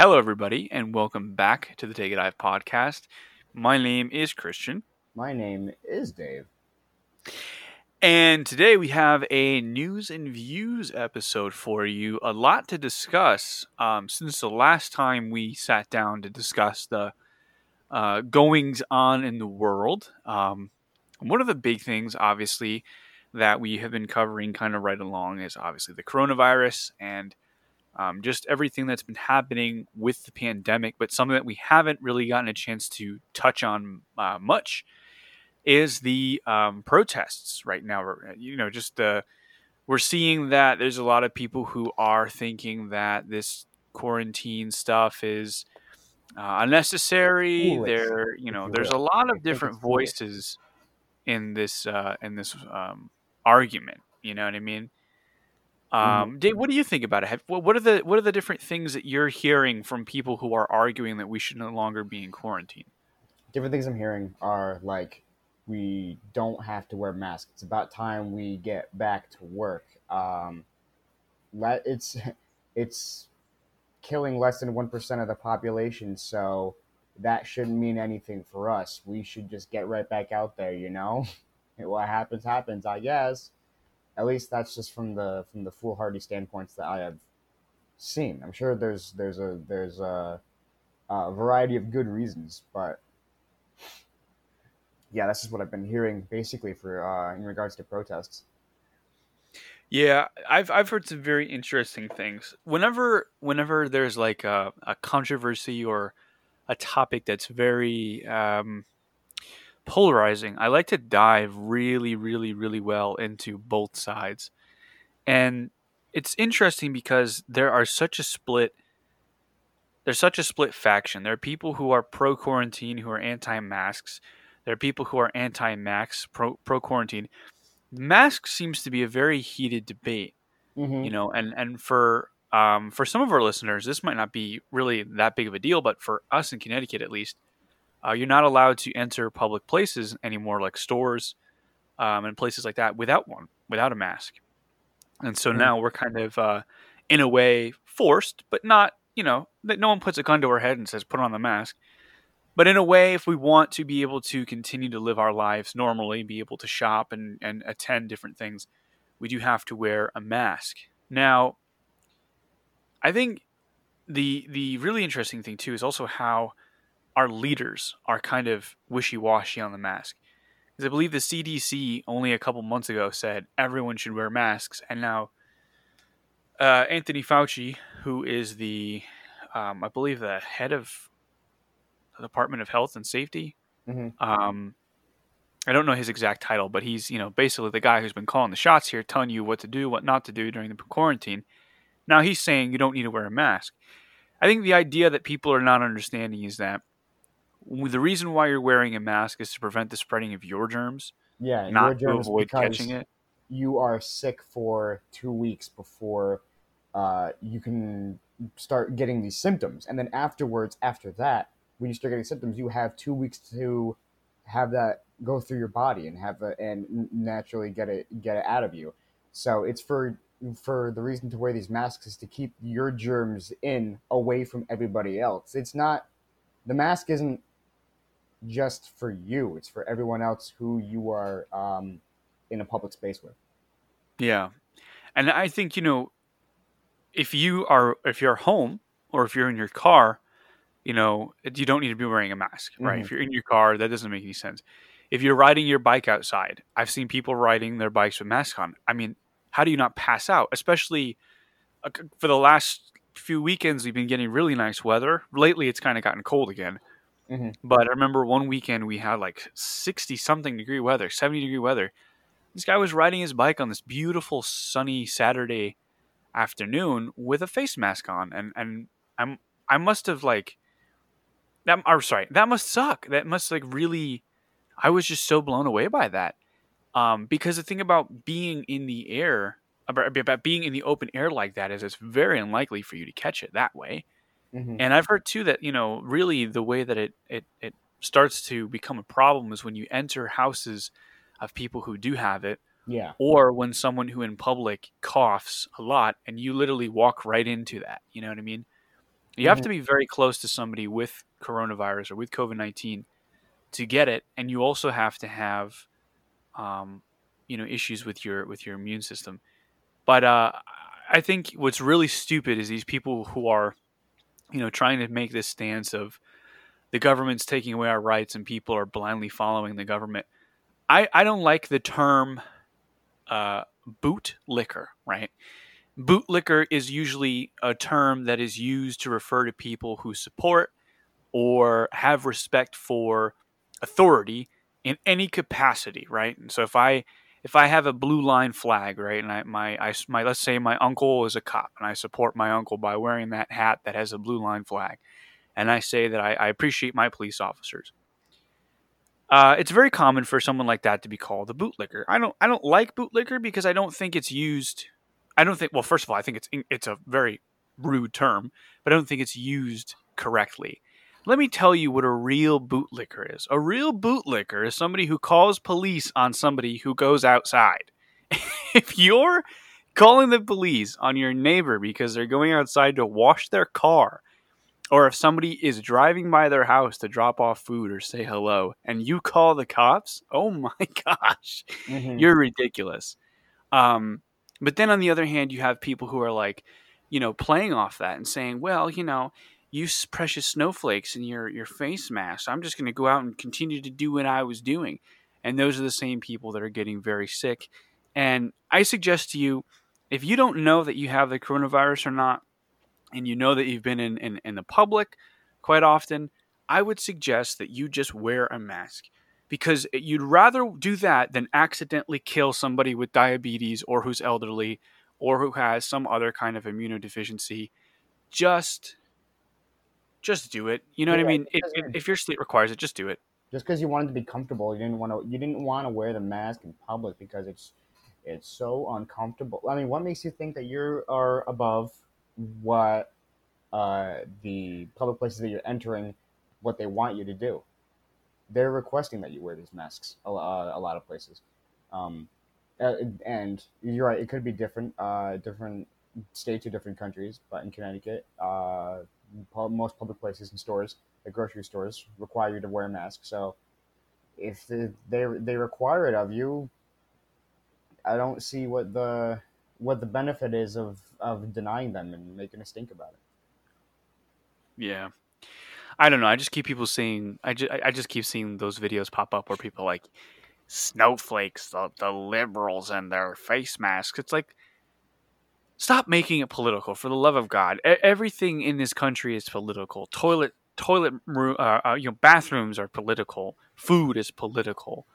Hello, everybody, and welcome back to the Take It Dive podcast. My name is Christian, My name is Dave. and today we have a news and views episode for you. A lot to discuss um, since the last time we sat down to discuss the uh, goings on in the world. Um, one of the big things, obviously, that we have been covering kind of right along is obviously the coronavirus and um, just everything that's been happening with the pandemic. But something that we haven't really gotten a chance to touch on uh, much is the um, protests right now. You know, just the we're seeing that there's a lot of people who are thinking that this quarantine stuff is uh, unnecessary. Foolish, there, you know, you there's a lot of different voices in this uh, in this um, argument. You know what I mean? Mm-hmm. Um, Dave, what do you think about it? Have, what what are the what are the different things that you're hearing from people who are arguing that we should no longer be in quarantine? Different things I'm hearing are like we don't have to wear masks. It's about time we get back to work. Um, let it's it's killing less than one percent of the population, so that shouldn't mean anything for us. We should just get right back out there. You know, what happens happens. I guess. At least that's just from the from the foolhardy standpoints that I have seen. I'm sure there's there's a there's a, a variety of good reasons, but yeah, that's just what I've been hearing basically for uh, in regards to protests. Yeah, I've I've heard some very interesting things. Whenever whenever there's like a, a controversy or a topic that's very um, polarizing, I like to dive really, really, really well into both sides. And it's interesting because there are such a split there's such a split faction. There are people who are pro quarantine who are anti masks. There are people who are anti max pro pro quarantine. Masks seems to be a very heated debate Mm-hmm. you know and and for um, for some of our listeners this might not be really that big of a deal but for us in connecticut at least uh, you're not allowed to enter public places anymore like stores um, and places like that without one without a mask and so Mhm. now we're kind of uh, in a way forced but not you know that no one puts a gun to our head and says put on the mask but in a way if we want to be able to continue to live our lives normally be able to shop and, and attend different things we do have to wear a mask. Now, I think the the really interesting thing too is also how our leaders are kind of wishy-washy on the mask. Because I believe the CDC only a couple months ago said everyone should wear masks, and now uh, Anthony Fauci, who is the um, I believe the head of the Department of Health and Safety, Mhm. um, I don't know his exact title, but he's you know basically the guy who's been calling the shots here, telling you what to do, what not to do during the quarantine. Now he's saying you don't need to wear a mask. I think the idea that people are not understanding is that the reason why you're wearing a mask is to prevent the spreading of your germs, Yeah, not your to avoid catching it. You are sick for two weeks before uh, you can start getting these symptoms, and then afterwards, after that, when you start getting symptoms, you have two weeks to have that go through your body and have a, and naturally get it get it out of you. So it's for for the reason to wear these masks is to keep your germs in away from everybody else. It's not the mask isn't just for you; it's for everyone else who you are um, in a public space with. Yeah, and I think you know if you are if you're home or if you're in your car, you know you don't need to be wearing a mask, right? Mhm. If you're in your car, that doesn't make any sense. If you're riding your bike outside, I've seen people riding their bikes with masks on. I mean, how do you not pass out? Especially uh, for the last few weekends, we've been getting really nice weather. Lately, it's kind of gotten cold again. Mhm. But I remember one weekend we had like 60 something degree weather, 70 degree weather. This guy was riding his bike on this beautiful sunny Saturday afternoon with a face mask on and and I'm I must have like that or sorry, that must suck. That must like really I was just so blown away by that. Um because the thing about being in the air about, about being in the open air like that is it's very unlikely for you to catch it that way. Mhm. And I've heard too that, you know, really the way that it it it starts to become a problem is when you enter houses of people who do have it Yeah. or when someone who in public coughs a lot and you literally walk right into that you know what i mean You have Mhm. to be very close to somebody with coronavirus or with COVID nineteen to get it, and you also have to have, um, you know, issues with your with your immune system. But uh, I think what's really stupid is these people who are, you know, trying to make this stance of the government's taking away our rights and people are blindly following the government. I I don't like the term uh, boot liquor, right? Bootlicker is usually a term that is used to refer to people who support or have respect for authority in any capacity, right? And so if I if I have a blue line flag, right, and I my I my let's say my uncle is a cop and I support my uncle by wearing that hat that has a blue line flag, and I say that I, I appreciate my police officers. Uh, it's very common for someone like that to be called a bootlicker. I don't I don't like bootlicker because I don't think it's used. I don't think. Well, first of all, I think it's it's a very rude term, but I don't think it's used correctly. Let me tell you what a real bootlicker is. A real bootlicker is somebody who calls police on somebody who goes outside. if you're calling the police on your neighbor because they're going outside to wash their car, or if somebody is driving by their house to drop off food or say hello, and you call the cops, oh my gosh, Mhm. you're ridiculous. Um, but then on the other hand, you have people who are like, you know, playing off that and saying, well, you know, s- precious snowflakes in your your face mask. I'm just going to go out and continue to do what I was doing. And those are the same people that are getting very sick. And I suggest to you, if you don't know that you have the coronavirus or not, and you know that you've been in, in, in the public quite often, I would suggest that you just wear a mask because you'd rather do that than accidentally kill somebody with diabetes or who's elderly or who has some other kind of immunodeficiency. Just just do it. You know what I mean? If, if, your sleep requires it, just do it. just because you wanted to be comfortable, you didn't want to. You didn't want to wear the mask in public because it's it's so uncomfortable. I mean, what makes you think that you are above what uh, the public places that you're entering, what they want you to do? They're requesting that you wear these masks. A, uh, a lot of places, um, and you're right. It could be different, uh, different state to different countries. But in Connecticut, uh, most public places and stores the grocery stores require you to wear a mask. So if the, they they require it of you, I don't see what the what the benefit is of of denying them and making a stink about it. Yeah. I don't know. I just keep people seeing. I just, I just keep seeing those videos pop up where people like snowflakes, the the liberals and their face masks. It's like, stop making it political for the love of God. E- everything in this country is political. Toilet toilet roo- uh, uh, you know bathrooms are political. Food is political.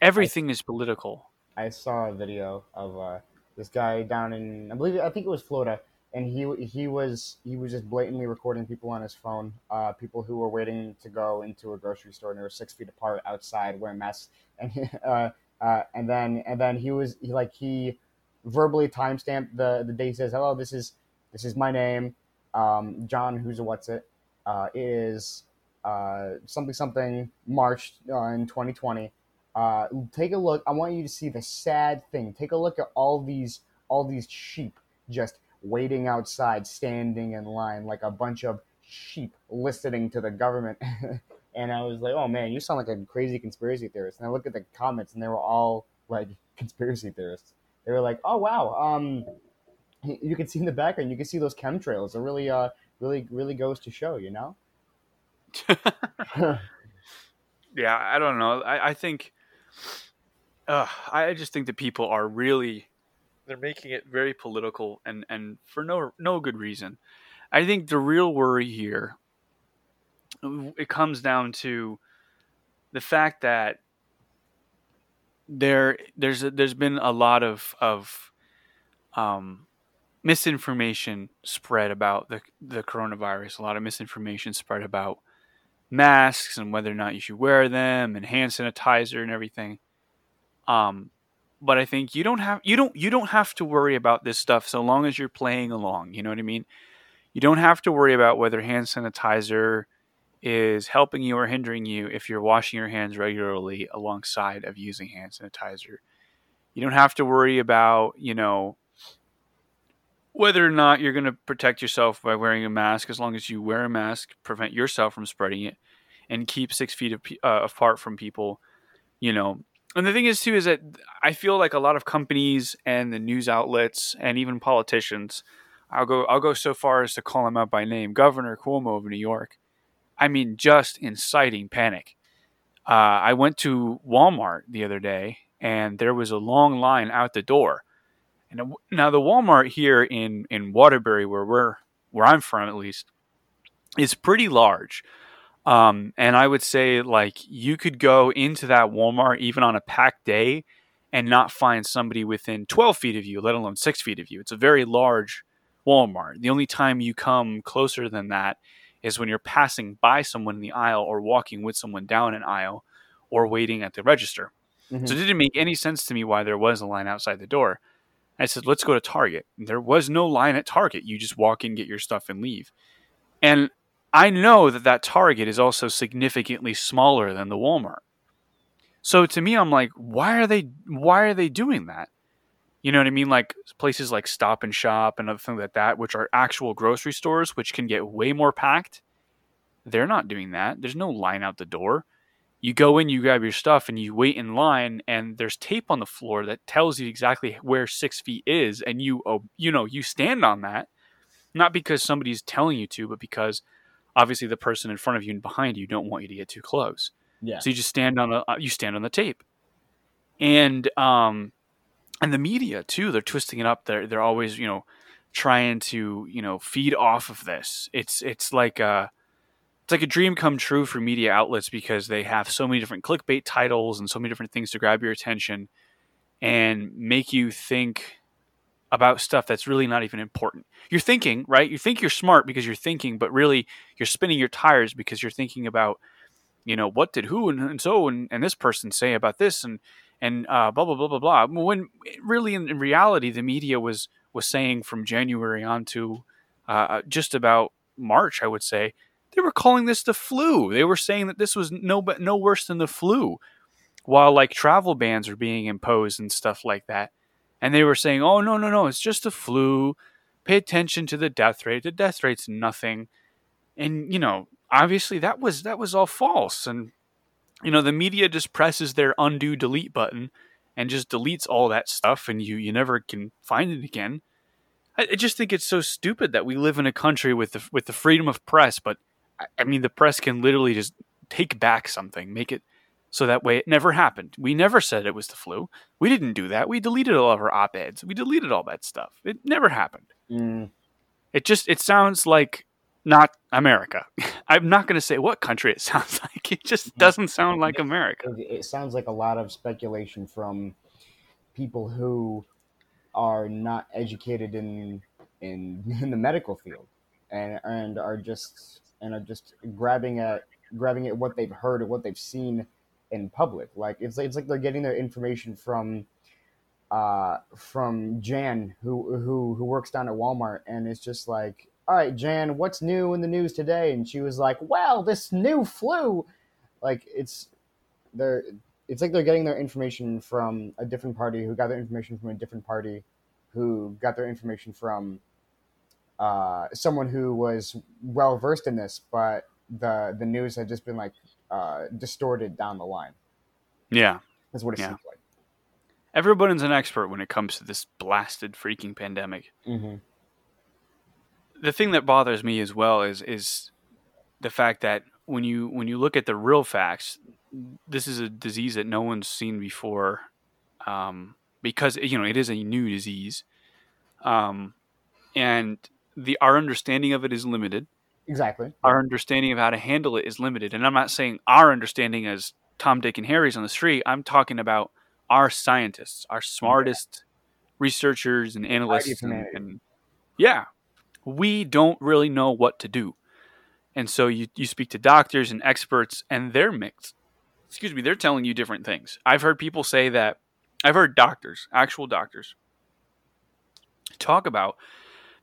Everything is political. I saw a video of uh, this guy down in I believe I think it was Florida, and he he was he was just blatantly recording people on his phone, uh, people who were waiting to go into a grocery store and they were six feet apart outside wearing masks, and uh, uh, and then and then he was he like he verbally timestamp the the day he says hello this is this is my name um, John who's a what's it uh, is uh, something something March uh, in 2020 uh, take a look. I want you to see the sad thing. Take a look at all these all these sheep just waiting outside, standing in line like a bunch of sheep listening to the government. and I was like, oh man, you sound like a crazy conspiracy theorist. And I look at the comments, and they were all like conspiracy theorists. They were like, oh wow, um, you can see in the background, you can see those chemtrails. It really, uh, really, really goes to show, you know. yeah, I don't know. I, I think, uh, I just think that people are really, they're making it very political and and for no no good reason. I think the real worry here, it comes down to the fact that there there's there's been a lot of of um, misinformation spread about the the coronavirus. A lot of misinformation spread about masks and whether or not you should wear them and hand sanitizer and everything. Um, but I think you don't have you don't you don't have to worry about this stuff so long as you're playing along. You know what I mean? You don't have to worry about whether hand sanitizer is helping you or hindering you if you're washing your hands regularly alongside of using hand sanitizer. You don't have to worry about, you know, whether or not you're going to protect yourself by wearing a mask, as long as you wear a mask, prevent yourself from spreading it, and keep six feet uh, apart from people, you know. And the thing is, too, is that I feel like a lot of companies and the news outlets and even politicians, I'll go, I'll go so far as to call them out by name, Governor Cuomo of New York. I mean, just inciting panic. Uh, I went to Walmart the other day, and there was a long line out the door and now the Walmart here in in Waterbury, where we're where I'm from at least, is pretty large. Um, and I would say like you could go into that Walmart even on a packed day and not find somebody within 12 feet of you, let alone six feet of you. It's a very large Walmart. The only time you come closer than that is when you're passing by someone in the aisle or walking with someone down an aisle or waiting at the register. Mm-hmm. So it didn't make any sense to me why there was a line outside the door. I said, let's go to Target. There was no line at Target. You just walk in, get your stuff, and leave. And I know that that Target is also significantly smaller than the Walmart. So to me, I'm like, why are they why are they doing that? You know what I mean? Like places like Stop and Shop and other things like that, which are actual grocery stores, which can get way more packed. They're not doing that. There's no line out the door you go in, you grab your stuff, and you wait in line, and there's tape on the floor that tells you exactly where six feet is, and you, oh, you know, you stand on that, not because somebody's telling you to, but because obviously the person in front of you and behind you don't want you to get too close. Yeah. So you just stand on a, uh, you stand on the tape, and um, and the media too, they're twisting it up. They're they're always you know trying to you know feed off of this. It's it's like a it's like a dream come true for media outlets because they have so many different clickbait titles and so many different things to grab your attention and make you think about stuff that's really not even important. You're thinking, right? You think you're smart because you're thinking, but really you're spinning your tires because you're thinking about, you know, what did who and, and so and, and this person say about this and and uh, blah blah blah blah blah. When really in, in, reality, the media was was saying from January on to uh, just about March, I would say, they were calling this the flu. They were saying that this was no but no worse than the flu, while like travel bans are being imposed and stuff like that. And they were saying, "Oh no no no, it's just a flu. Pay attention to the death rate. The death rate's nothing." And you know, obviously that was that was all false. And you know, the media just presses their undo delete button and just deletes all that stuff, and you you never can find it again. I, I just think it's so stupid that we live in a country with the with the freedom of press, but I mean, the press can literally just take back something, make it so that way it never happened. We never said it was the flu. We didn't do that. We deleted all of our op eds. We deleted all that stuff. It never happened. Mm. It just it sounds like not America. I'm not going to say what country it sounds like. It just doesn't sound like America. It sounds like a lot of speculation from people who are not educated in in, in the medical field and and are just and are just grabbing at grabbing at what they've heard or what they've seen in public. Like it's it's like they're getting their information from uh, from Jan who who who works down at Walmart, and it's just like, all right, Jan, what's new in the news today? And she was like, well, this new flu. Like it's they're it's like they're getting their information from a different party who got their information from a different party who got their information from uh, someone who was well versed in this, but the the news had just been like uh, distorted down the line. Yeah, that's what it yeah. seems like. Everybody's an expert when it comes to this blasted freaking pandemic. Mm-hmm. The thing that bothers me as well is is the fact that when you when you look at the real facts, this is a disease that no one's seen before, um, because you know it is a new disease, um, and the our understanding of it is limited. Exactly. Our understanding of how to handle it is limited. And I'm not saying our understanding as Tom, Dick, and Harry's on the street. I'm talking about our scientists, our smartest yeah. researchers and analysts. And, and, yeah, we don't really know what to do. And so you, you speak to doctors and experts, and they're mixed. Excuse me, they're telling you different things. I've heard people say that, I've heard doctors, actual doctors, talk about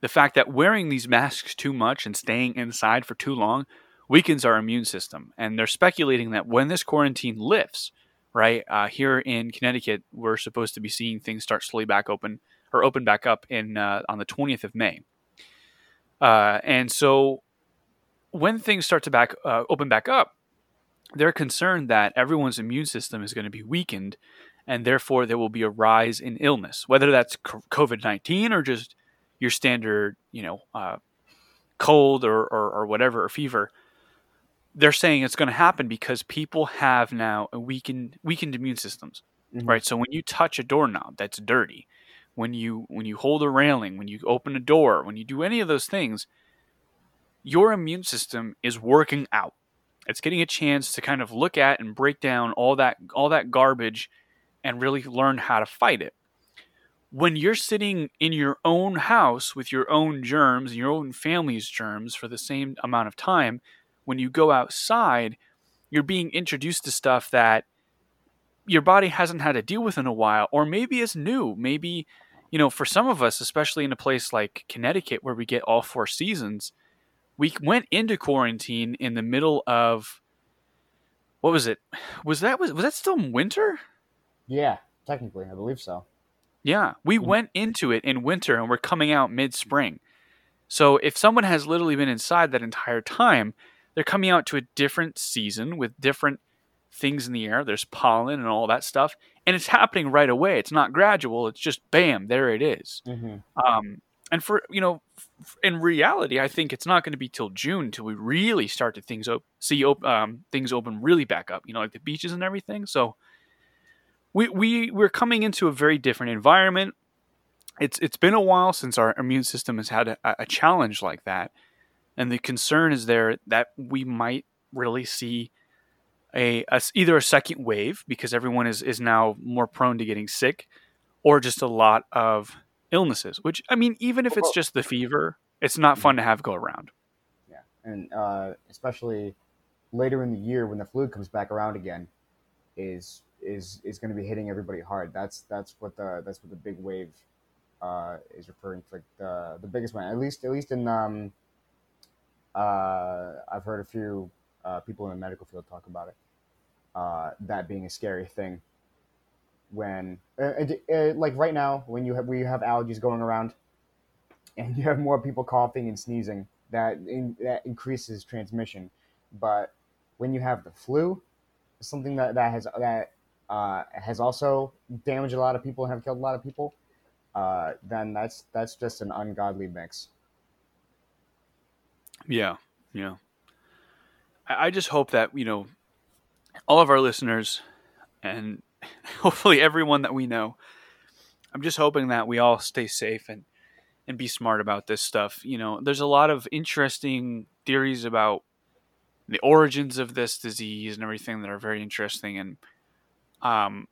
the fact that wearing these masks too much and staying inside for too long weakens our immune system. And they're speculating that when this quarantine lifts, right, uh, here in Connecticut, we're supposed to be seeing things start slowly back open or open back up in uh, on the 20th of May. Uh, and so when things start to back uh, open back up, they're concerned that everyone's immune system is going to be weakened, and therefore there will be a rise in illness, whether that's COVID 19 or just your standard, you know, uh, cold or, or, or whatever, or fever they're saying it's going to happen because people have now a weakened weakened immune systems mm-hmm. right so when you touch a doorknob that's dirty when you when you hold a railing when you open a door when you do any of those things your immune system is working out it's getting a chance to kind of look at and break down all that all that garbage and really learn how to fight it when you're sitting in your own house with your own germs and your own family's germs for the same amount of time when you go outside, you're being introduced to stuff that your body hasn't had to deal with in a while, or maybe it's new. Maybe, you know, for some of us, especially in a place like Connecticut where we get all four seasons, we went into quarantine in the middle of what was it? Was that was was that still winter? Yeah, technically, I believe so. Yeah, we mm-hmm. went into it in winter and we're coming out mid spring. So if someone has literally been inside that entire time, they're coming out to a different season with different things in the air. There's pollen and all that stuff, and it's happening right away. It's not gradual. It's just bam, there it is. Mm-hmm. Um, and for you know, in reality, I think it's not going to be till June till we really start to things op- see op- um, things open really back up. You know, like the beaches and everything. So we we we're coming into a very different environment. It's it's been a while since our immune system has had a, a challenge like that and the concern is there that we might really see a, a, either a second wave because everyone is is now more prone to getting sick, or just a lot of illnesses. Which I mean, even if it's just the fever, it's not fun to have go around. Yeah, and uh, especially later in the year when the flu comes back around again, is is is going to be hitting everybody hard. That's that's what the that's what the big wave uh, is referring to. Like the the biggest one, at least at least in um, uh, I've heard a few uh, people in the medical field talk about it. Uh, that being a scary thing. When, uh, uh, like right now, when you have we have allergies going around, and you have more people coughing and sneezing, that in, that increases transmission. But when you have the flu, something that, that has that uh, has also damaged a lot of people and have killed a lot of people, uh, then that's that's just an ungodly mix. Yeah, yeah. I just hope that you know all of our listeners and hopefully everyone that we know. I'm just hoping that we all stay safe and and be smart about this stuff. You know, there's a lot of interesting theories about the origins of this disease and everything that are very interesting and um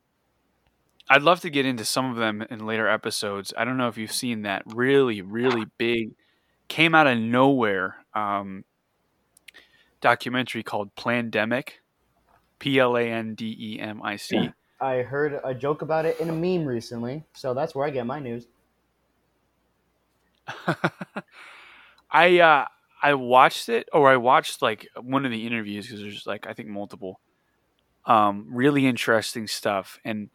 I'd love to get into some of them in later episodes. I don't know if you've seen that really really big came out of nowhere um, documentary called Plandemic, P L A N D E M I C. I heard a joke about it in a meme recently, so that's where I get my news. I uh, I watched it, or I watched like one of the interviews because there's like I think multiple. Um, really interesting stuff, and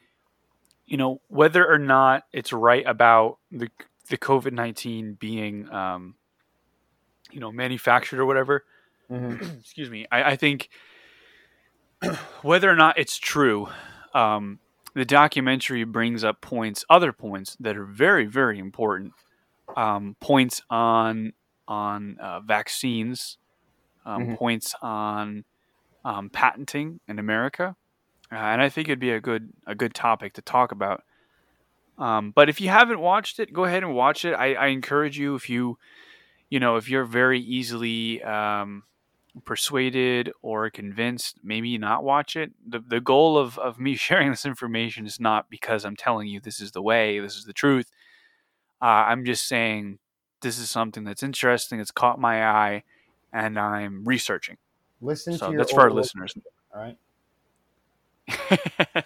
you know whether or not it's right about the the COVID nineteen being um, you know manufactured or whatever. Mm-hmm. Excuse me. I, I think whether or not it's true, um, the documentary brings up points, other points that are very, very important. Um, points on on uh, vaccines, um, mm-hmm. points on um, patenting in America, uh, and I think it'd be a good a good topic to talk about. Um, but if you haven't watched it, go ahead and watch it. I, I encourage you if you you know, if you're very easily um, persuaded or convinced, maybe not watch it. The, the goal of, of me sharing this information is not because I'm telling you this is the way, this is the truth. Uh, I'm just saying this is something that's interesting, it's caught my eye, and I'm researching. Listen so to that's for our listeners. All right.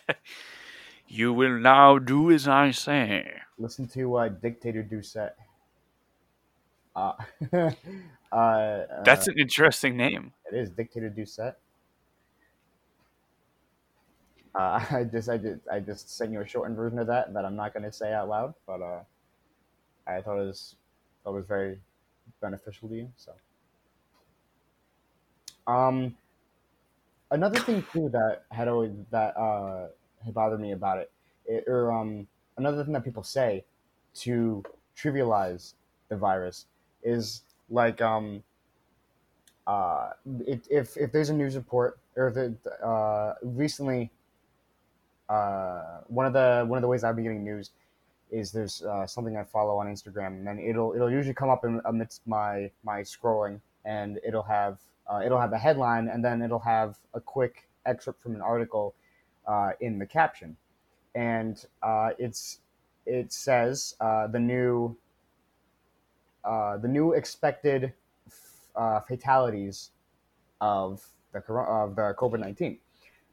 you will now do as I say. Listen to uh, Dictator Doucette. Uh, uh, That's an interesting name. It is Dictator Doucette. Uh, I just, I just, I just sent you a shortened version of that that I'm not going to say out loud, but uh, I thought it was that was very beneficial to you. So, um, another thing too that had always that uh had bothered me about it, it or um another thing that people say to trivialize the virus is like um uh it, if if there's a news report or it, uh recently uh one of the one of the ways I've been getting news is there's uh, something I follow on Instagram, and then it'll it'll usually come up in, amidst my my scrolling, and it'll have uh, it'll have a headline, and then it'll have a quick excerpt from an article uh, in the caption, and uh, it's it says uh, the new uh, the new expected fatalities of the of the COVID nineteen,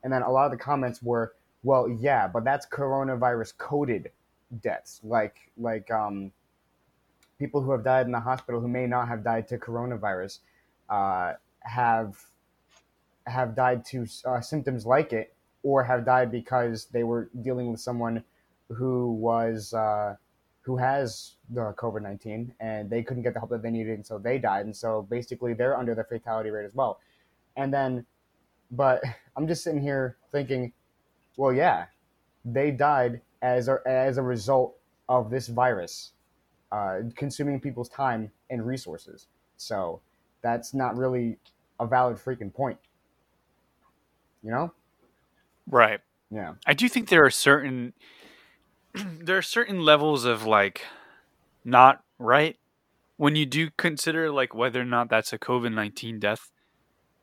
and then a lot of the comments were, well, yeah, but that's coronavirus coded deaths, like like um, people who have died in the hospital who may not have died to coronavirus, uh, have have died to uh, symptoms like it, or have died because they were dealing with someone who was uh, who has the COVID nineteen and they couldn't get the help that they needed, and so they died, and so basically they're under the fatality rate as well. And then, but I'm just sitting here thinking, well, yeah, they died as a, as a result of this virus uh, consuming people's time and resources. So that's not really a valid freaking point. You know? Right. Yeah. I do think there are certain there are certain levels of like not right when you do consider like whether or not that's a COVID nineteen death.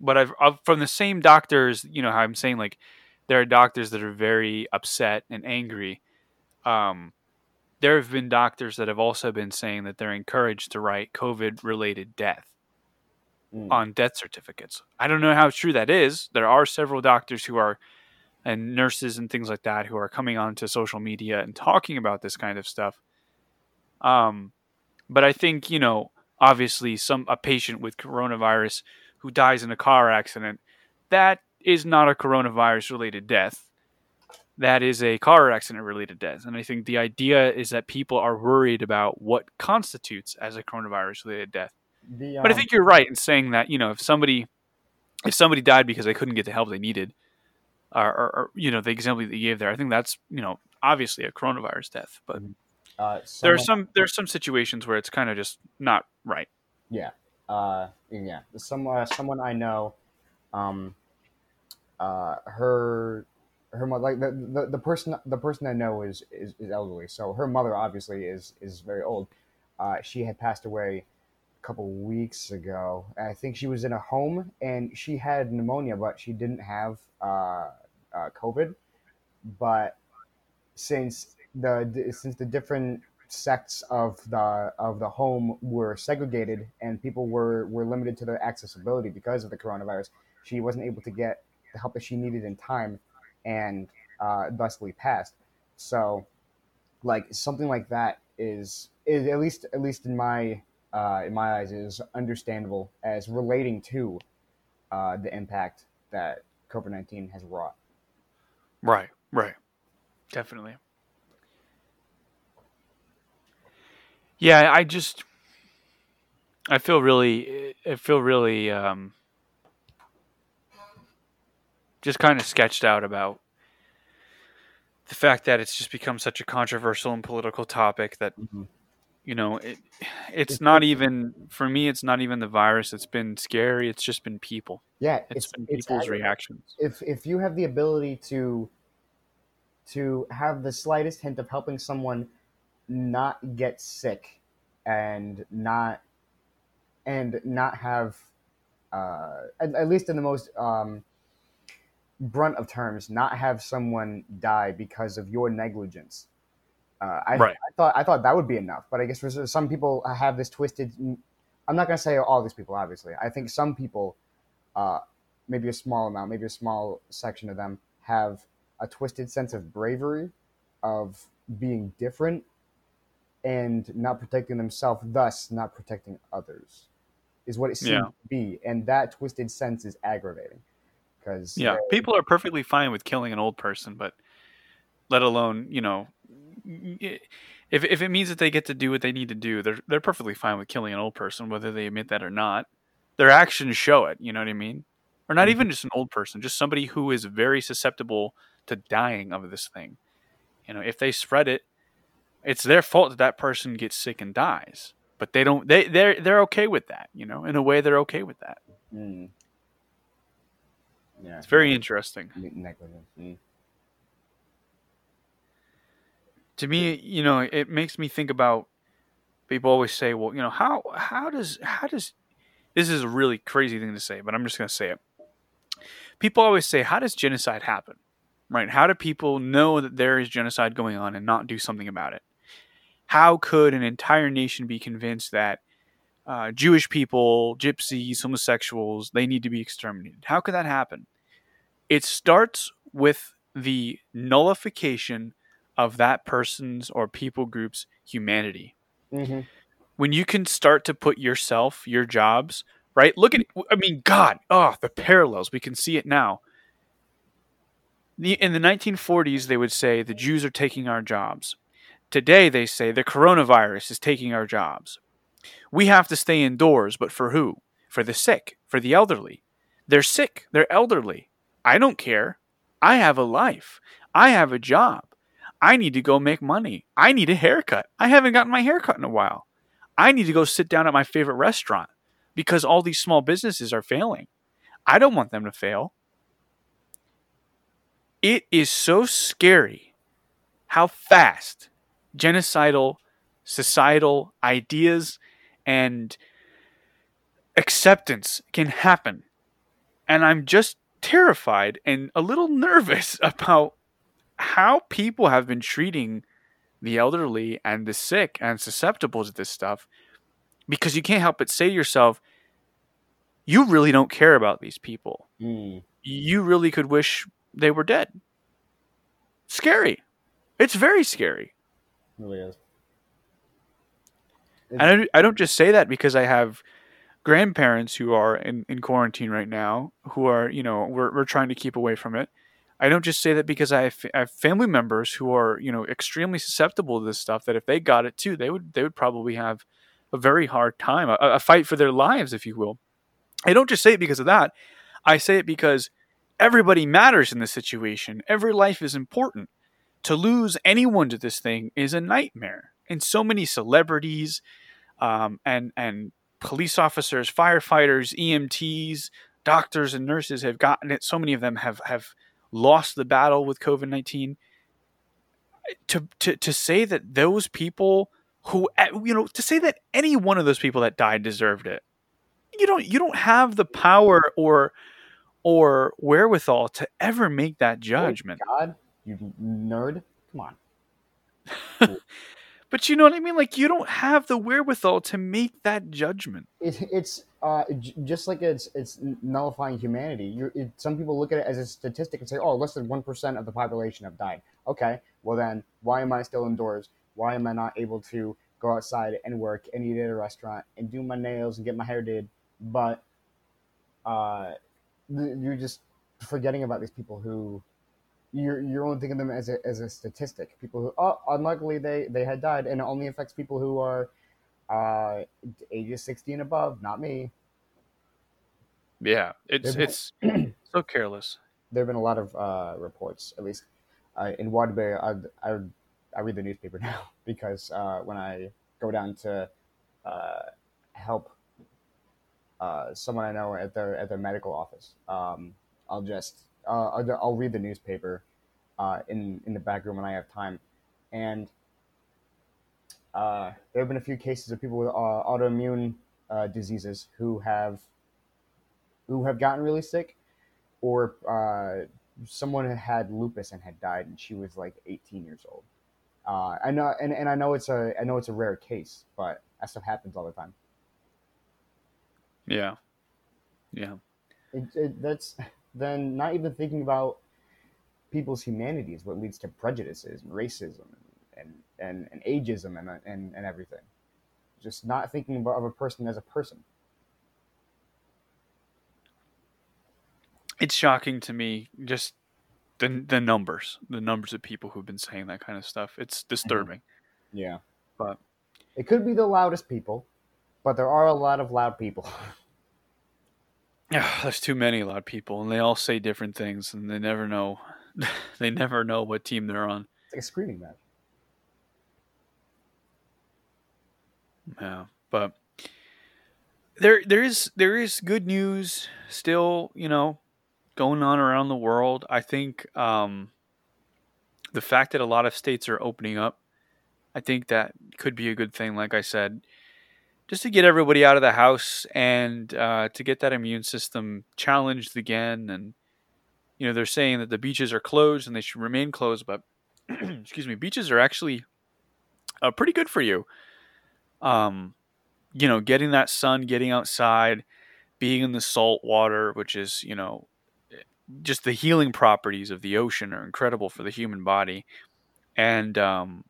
But I've, I've from the same doctors, you know, how I'm saying like there are doctors that are very upset and angry um, there have been doctors that have also been saying that they're encouraged to write COVID related death mm. on death certificates. I don't know how true that is. There are several doctors who are, and nurses and things like that, who are coming onto social media and talking about this kind of stuff. Um, but I think, you know, obviously, some a patient with coronavirus who dies in a car accident, that is not a coronavirus related death that is a car accident related death. And I think the idea is that people are worried about what constitutes as a coronavirus related death. The, um, but I um, think you're right in saying that, you know, if somebody if somebody died because they couldn't get the help they needed, or, or, or you know, the example that you gave there, I think that's, you know, obviously a coronavirus death. But mm-hmm. uh, someone, there are some there are some situations where it's kind of just not right. Yeah. Uh, yeah. Some, uh, someone I know, um, uh, her her mother like the, the, the person the person I know is, is, is elderly, so her mother obviously is is very old. Uh, she had passed away couple weeks ago. I think she was in a home and she had pneumonia, but she didn't have uh, uh, COVID. But since the since the different sects of the of the home were segregated and people were were limited to their accessibility because of the coronavirus, she wasn't able to get the help that she needed in time and uh, thusly passed. So, like something like that is, is at least at least in my uh, in my eyes is understandable as relating to uh, the impact that COVID nineteen has wrought. Right, right, definitely. Yeah, I just I feel really I feel really um, just kind of sketched out about the fact that it's just become such a controversial and political topic that mm-hmm. You know it, it's not even for me it's not even the virus. It's been scary. It's just been people. Yeah it's, it's been people's it's, reactions. if if you have the ability to to have the slightest hint of helping someone not get sick and not and not have uh, at, at least in the most um, brunt of terms, not have someone die because of your negligence. Uh, I, right. I, thought I thought that would be enough, but I guess for some people have this twisted. I'm not going to say all these people, obviously. I think some people, uh, maybe a small amount, maybe a small section of them, have a twisted sense of bravery, of being different, and not protecting themselves, thus not protecting others, is what it seems yeah. to be, and that twisted sense is aggravating because yeah, people are perfectly fine with killing an old person, but let alone you know, if if it means that they get to do what they need to do, they're they're perfectly fine with killing an old person, whether they admit that or not. Their actions show it. You know what I mean? Or not even just an old person, just somebody who is very susceptible to dying of this thing. You know, if they spread it, it's their fault that that person gets sick and dies. But they don't. They they're they're okay with that. You know, in a way, they're okay with that. Mm. Yeah. It's very interesting. Ne- negligence. Mm. To me, you know, it makes me think about people always say, well, you know, how how does how does this is a really crazy thing to say, but I'm just going to say it. People always say, how does genocide happen? Right? How do people know that there is genocide going on and not do something about it? How could an entire nation be convinced that uh, Jewish people, gypsies, homosexuals, they need to be exterminated? How could that happen? It starts with the nullification of that person's or people group's humanity. Mhm. When you can start to put yourself, your jobs, right? Look at, I mean, God, oh, the parallels. We can see it now. The, in the 1940s, they would say the Jews are taking our jobs. Today, they say the coronavirus is taking our jobs. We have to stay indoors, but for who? For the sick, for the elderly. They're sick, they're elderly. I don't care. I have a life. I have a job. I need to go make money. I need a haircut. I haven't gotten my haircut in a while. I need to go sit down at my favorite restaurant because all these small businesses are failing. I don't want them to fail. It is so scary how fast genocidal societal ideas and acceptance can happen. And I'm just terrified and a little nervous about how people have been treating the elderly and the sick and susceptible to this stuff because you can't help but say to yourself, you really don't care about these people. Mm. You really could wish they were dead. Scary. It's very scary. Really is. And I don't, I don't just say that because I have grandparents who are in, in quarantine right now, who are, you know, we're, we're trying to keep away from it. I don't just say that because I have, I have family members who are, you know, extremely susceptible to this stuff. That if they got it too, they would they would probably have a very hard time, a, a fight for their lives, if you will. I don't just say it because of that. I say it because everybody matters in this situation. Every life is important. To lose anyone to this thing is a nightmare. And so many celebrities, um, and and police officers, firefighters, EMTs, doctors, and nurses have gotten it. So many of them have have lost the battle with COVID nineteen. To, to to say that those people who you know to say that any one of those people that died deserved it, you don't you don't have the power or or wherewithal to ever make that judgment. Oh, God, you nerd. Come on. But you know what I mean? Like you don't have the wherewithal to make that judgment. It, it's uh, j- just like it's it's nullifying humanity. You're, it, some people look at it as a statistic and say, "Oh, less than one percent of the population have died." Okay, well then, why am I still indoors? Why am I not able to go outside and work and eat at a restaurant and do my nails and get my hair did? But uh, you're just forgetting about these people who you're you're only thinking of them as a as a statistic. People who oh unluckily they they had died, and it only affects people who are uh ages sixty and above, not me. Yeah, it's They've- it's so careless. There have been a lot of uh, reports, at least uh, in Waterbury. I, I I read the newspaper now because uh, when I go down to uh, help uh, someone I know at their at their medical office, um, I'll just uh, I'll, I'll read the newspaper uh, in in the back room when I have time, and uh, there have been a few cases of people with uh, autoimmune uh, diseases who have who have gotten really sick, or uh, someone had lupus and had died, and she was like 18 years old. Uh, I know, and, and I know it's a I know it's a rare case, but that stuff happens all the time. Yeah, yeah, It, it, that's then not even thinking about people's humanity is what leads to prejudices and racism and and, and and ageism and, and and everything. Just not thinking about of a person as a person. it's shocking to me just the the numbers, the numbers of people who've been saying that kind of stuff. It's disturbing. Mm-hmm. Yeah. But It could be the loudest people, but there are a lot of loud people. yeah, there's too many loud people, and they all say different things, and they never know. they never know what team they're on. It's like a screaming match. Yeah, but there there is there is good news still, you know, going on around the world. I think um, the fact that a lot of states are opening up, I think that could be a good thing. Like I said, just to get everybody out of the house and uh, to get that immune system challenged again. And you know, they're saying that the beaches are closed and they should remain closed, but excuse me, beaches are actually uh, pretty good for you um, you know, getting that sun, getting outside, being in the salt water, which is, you know, just the healing properties of the ocean are incredible for the human body. And um,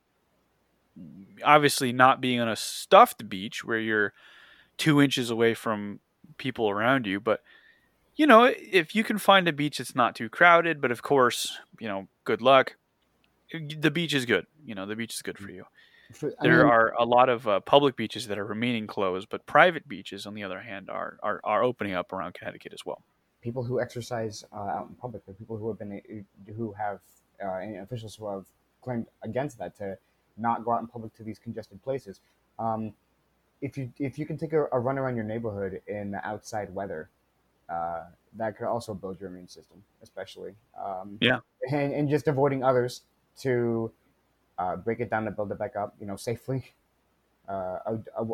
obviously, not being on a stuffed beach where you're two inches away from people around you, but you know, if you can find a beach that's not too crowded, but of course, you know, good luck. The beach is good. You know, the beach is good for you. For- There mean, are a lot of uh, public beaches that are remaining closed, but private beaches, on the other hand, are are, are opening up around Connecticut as well. people who exercise uh, out in public, the people who have been who have uh, officials who have claimed against that to not go out in public to these congested places. Um, if you if you can take a, a run around your neighborhood in the outside weather, uh, that could also build your immune system, especially. Um, Yeah. and, and just avoiding others to uh, break it down and build it back up, you know, safely uh,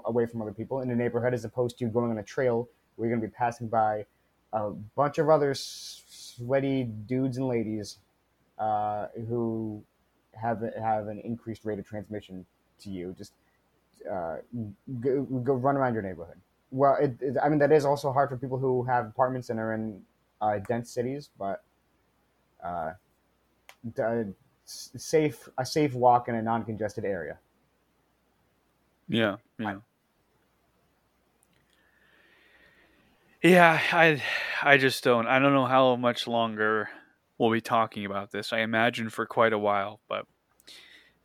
away from other people in the neighborhood, as opposed to going on a trail where you're going to be passing by a bunch of other sweaty dudes and ladies uh, who have have an increased rate of transmission to you. Just uh, go, go run around your neighborhood. Well, it, it, I mean that is also hard for people who have apartments and are in uh, dense cities, but uh, safe a safe walk in a non-congested area. Yeah, yeah, yeah. I I just don't. I don't know how much longer we'll be talking about this. I imagine for quite a while, but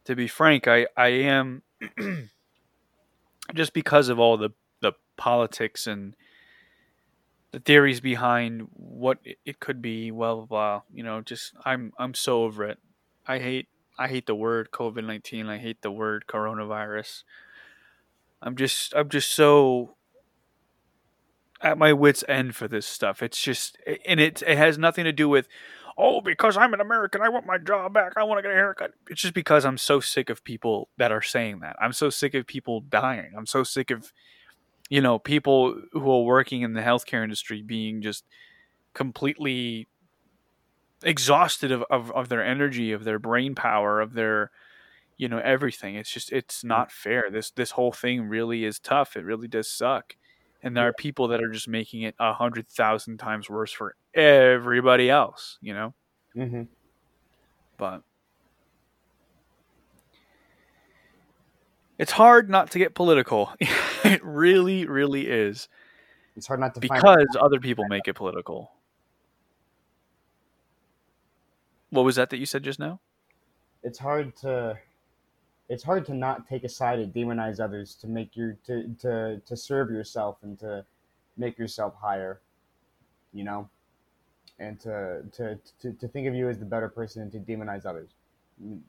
to be frank, I I am just because of all the the politics and the theories behind what it- could be. Blah blah blah. You know, just I'm I'm so over it. I hate I hate the word COVID nineteen. I hate the word coronavirus. I'm just I'm just so at my wits end for this stuff. It's just and it it has nothing to do with oh because I'm an American I want my job back. I want to get a haircut. It's just because I'm so sick of people that are saying that. I'm so sick of people dying. I'm so sick of you know people who are working in the healthcare industry being just completely exhausted of, of, of their energy, of their brain power, of their you know everything. It's just it's not fair. This this whole thing really is tough. It really does suck. And there are people that are just making it a hundred thousand times worse for everybody else you know? Mm-hmm. but it's hard not to get political. It really really is. It's hard not to because other people make it political what was that that you said just now? It's hard to it's hard to not take a side and demonize others to make your to to to serve yourself and to make yourself higher you know? And to to to, to think of you as the better person and to demonize others.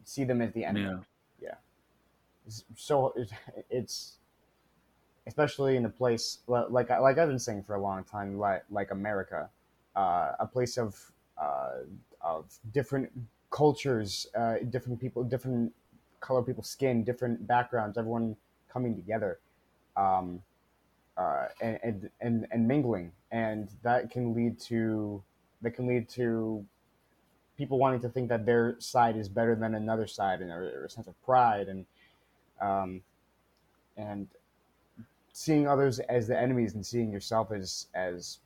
See them as the enemy. Yeah. It's so it's, it's especially in a place like like I've been saying for a long time like like America uh, a place of uh, of different cultures uh, different people different color people's skin different backgrounds everyone coming together um, uh, and, and and and mingling. And that can lead to that can lead to people wanting to think that their side is better than another side and or a sense of pride and um, and seeing others as the enemies and seeing yourself as as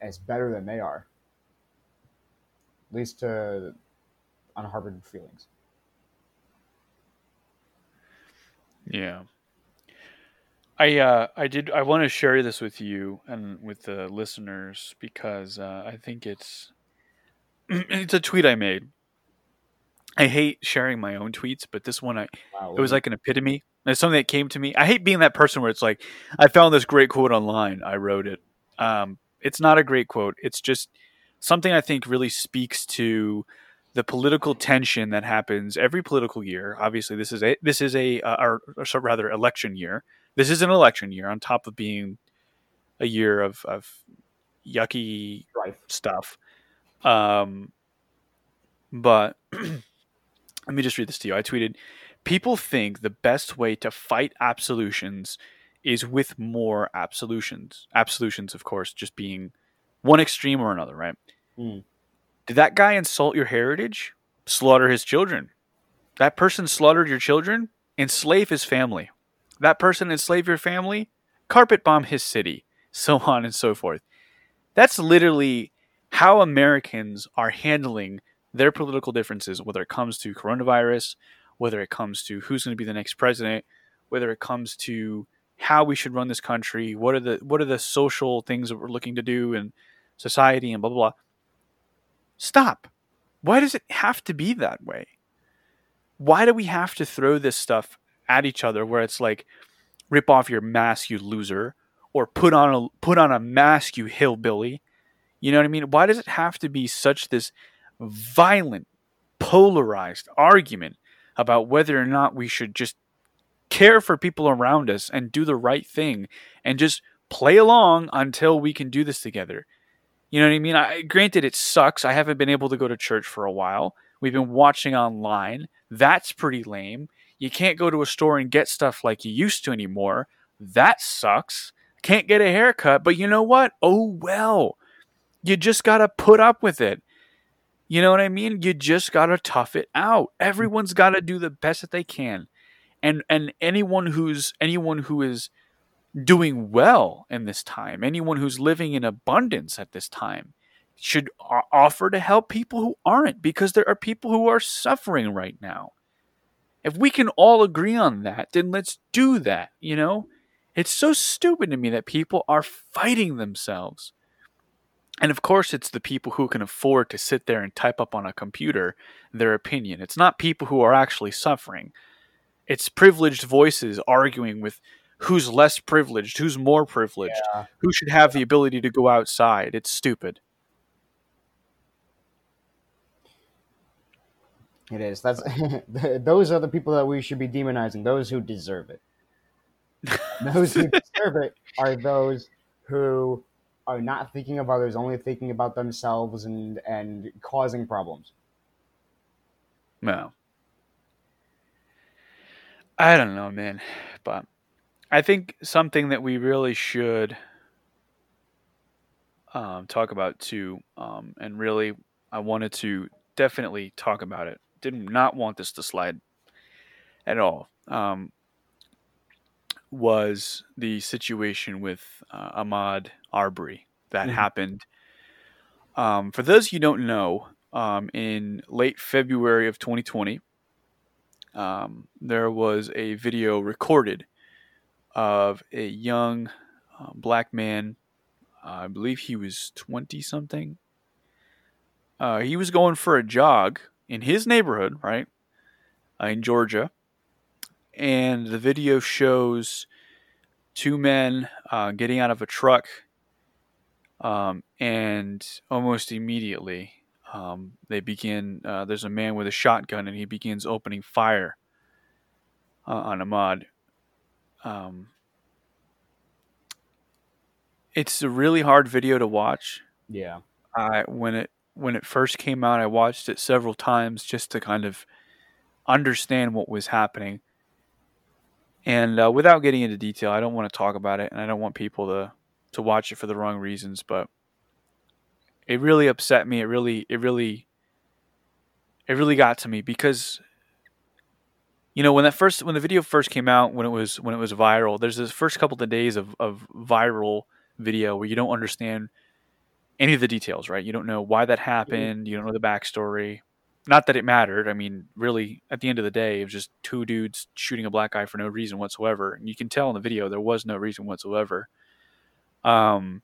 as better than they are leads to unharbored feelings. Yeah. I uh I did I want to share this with you and with the listeners because uh, I think it's it's a tweet I made I hate sharing my own tweets, but this one I Wow, it was like an epitome. It's something that came to me. I hate being that person where it's like, I found this great quote online. I wrote it. Um, it's not a great quote. It's just something I think really speaks to the political tension that happens every political year. Obviously, this is a this is a uh, or, or rather election year. This is an election year on top of being a year of of yucky stuff. Um, but let me just read this to you. I tweeted, "People think the best way to fight absolutions is with more absolutions. Absolutions, of course, just being one extreme or another, right? Mm. Did that guy insult your heritage? Slaughter his children. That person slaughtered your children? Enslave his family. That person enslaved your family? Carpet bomb his city. So on and so forth. That's literally how Americans are handling their political differences, whether it comes to coronavirus, whether it comes to who's going to be the next president, whether it comes to how we should run this country, what are the what are the social things that we're looking to do in society and blah blah blah. Stop. Why does it have to be that way? Why do we have to throw this stuff at each other where it's like rip off your mask you loser or put on a put on a mask you hillbilly? You know what I mean? Why does it have to be such this violent polarized argument about whether or not we should just care for people around us and do the right thing and just play along until we can do this together. You know what I mean? I granted it sucks. I haven't been able to go to church for a while. We've been watching online. That's pretty lame. You can't go to a store and get stuff like you used to anymore. That sucks. Can't get a haircut, but you know what? Oh well. You just got to put up with it. You know what I mean? You just got to tough it out. Everyone's got to do the best that they can and and anyone who's anyone who is doing well in this time. Anyone who's living in abundance at this time should offer to help people who aren't because there are people who are suffering right now. If we can all agree on that then let's do that you know? It's so stupid to me that people are fighting themselves. And of course it's the people who can afford to sit there and type up on a computer their opinion. It's not people who are actually suffering. It's privileged voices arguing with who's less privileged, who's more privileged, Yeah. who should have the ability to go outside. It's stupid. It is. That's those are the people that we should be demonizing. Those who deserve it. those who deserve it are those who are not thinking of others, only thinking about themselves and and causing problems. No. I don't know, man. But I think something that we really should um, talk about too, um, and really, I wanted to definitely talk about it. Did not want this to slide at all. Um, was the situation with uh, Ahmaud Arbery that Mhm. happened? Um, for those you don't know, um, in late February of 2020, um, there was a video recorded of a young uh, black man. I believe he was 20 something. Uh, he was going for a jog in his neighborhood, right? Uh, in Georgia. And the video shows two men uh, getting out of a truck. Um, and almost immediately, um, they begin. Uh, there's a man with a shotgun, and he begins opening fire uh, on Ahmaud. Um, it's a really hard video to watch. Yeah. I when it when it first came out, I watched it several times just to kind of understand what was happening. And uh, without getting into detail, I don't want to talk about it, and I don't want people to to watch it for the wrong reasons. But it really upset me. It really, it really, it really got to me because you know when that first when the video first came out when it was when it was viral. There's this first couple of days of of viral video where you don't understand any of the details, right? You don't know why that happened. You don't know the backstory. Not that it mattered. I mean, really, at the end of the day, it was just two dudes shooting a black guy for no reason whatsoever. And you can tell in the video there was no reason whatsoever. Um,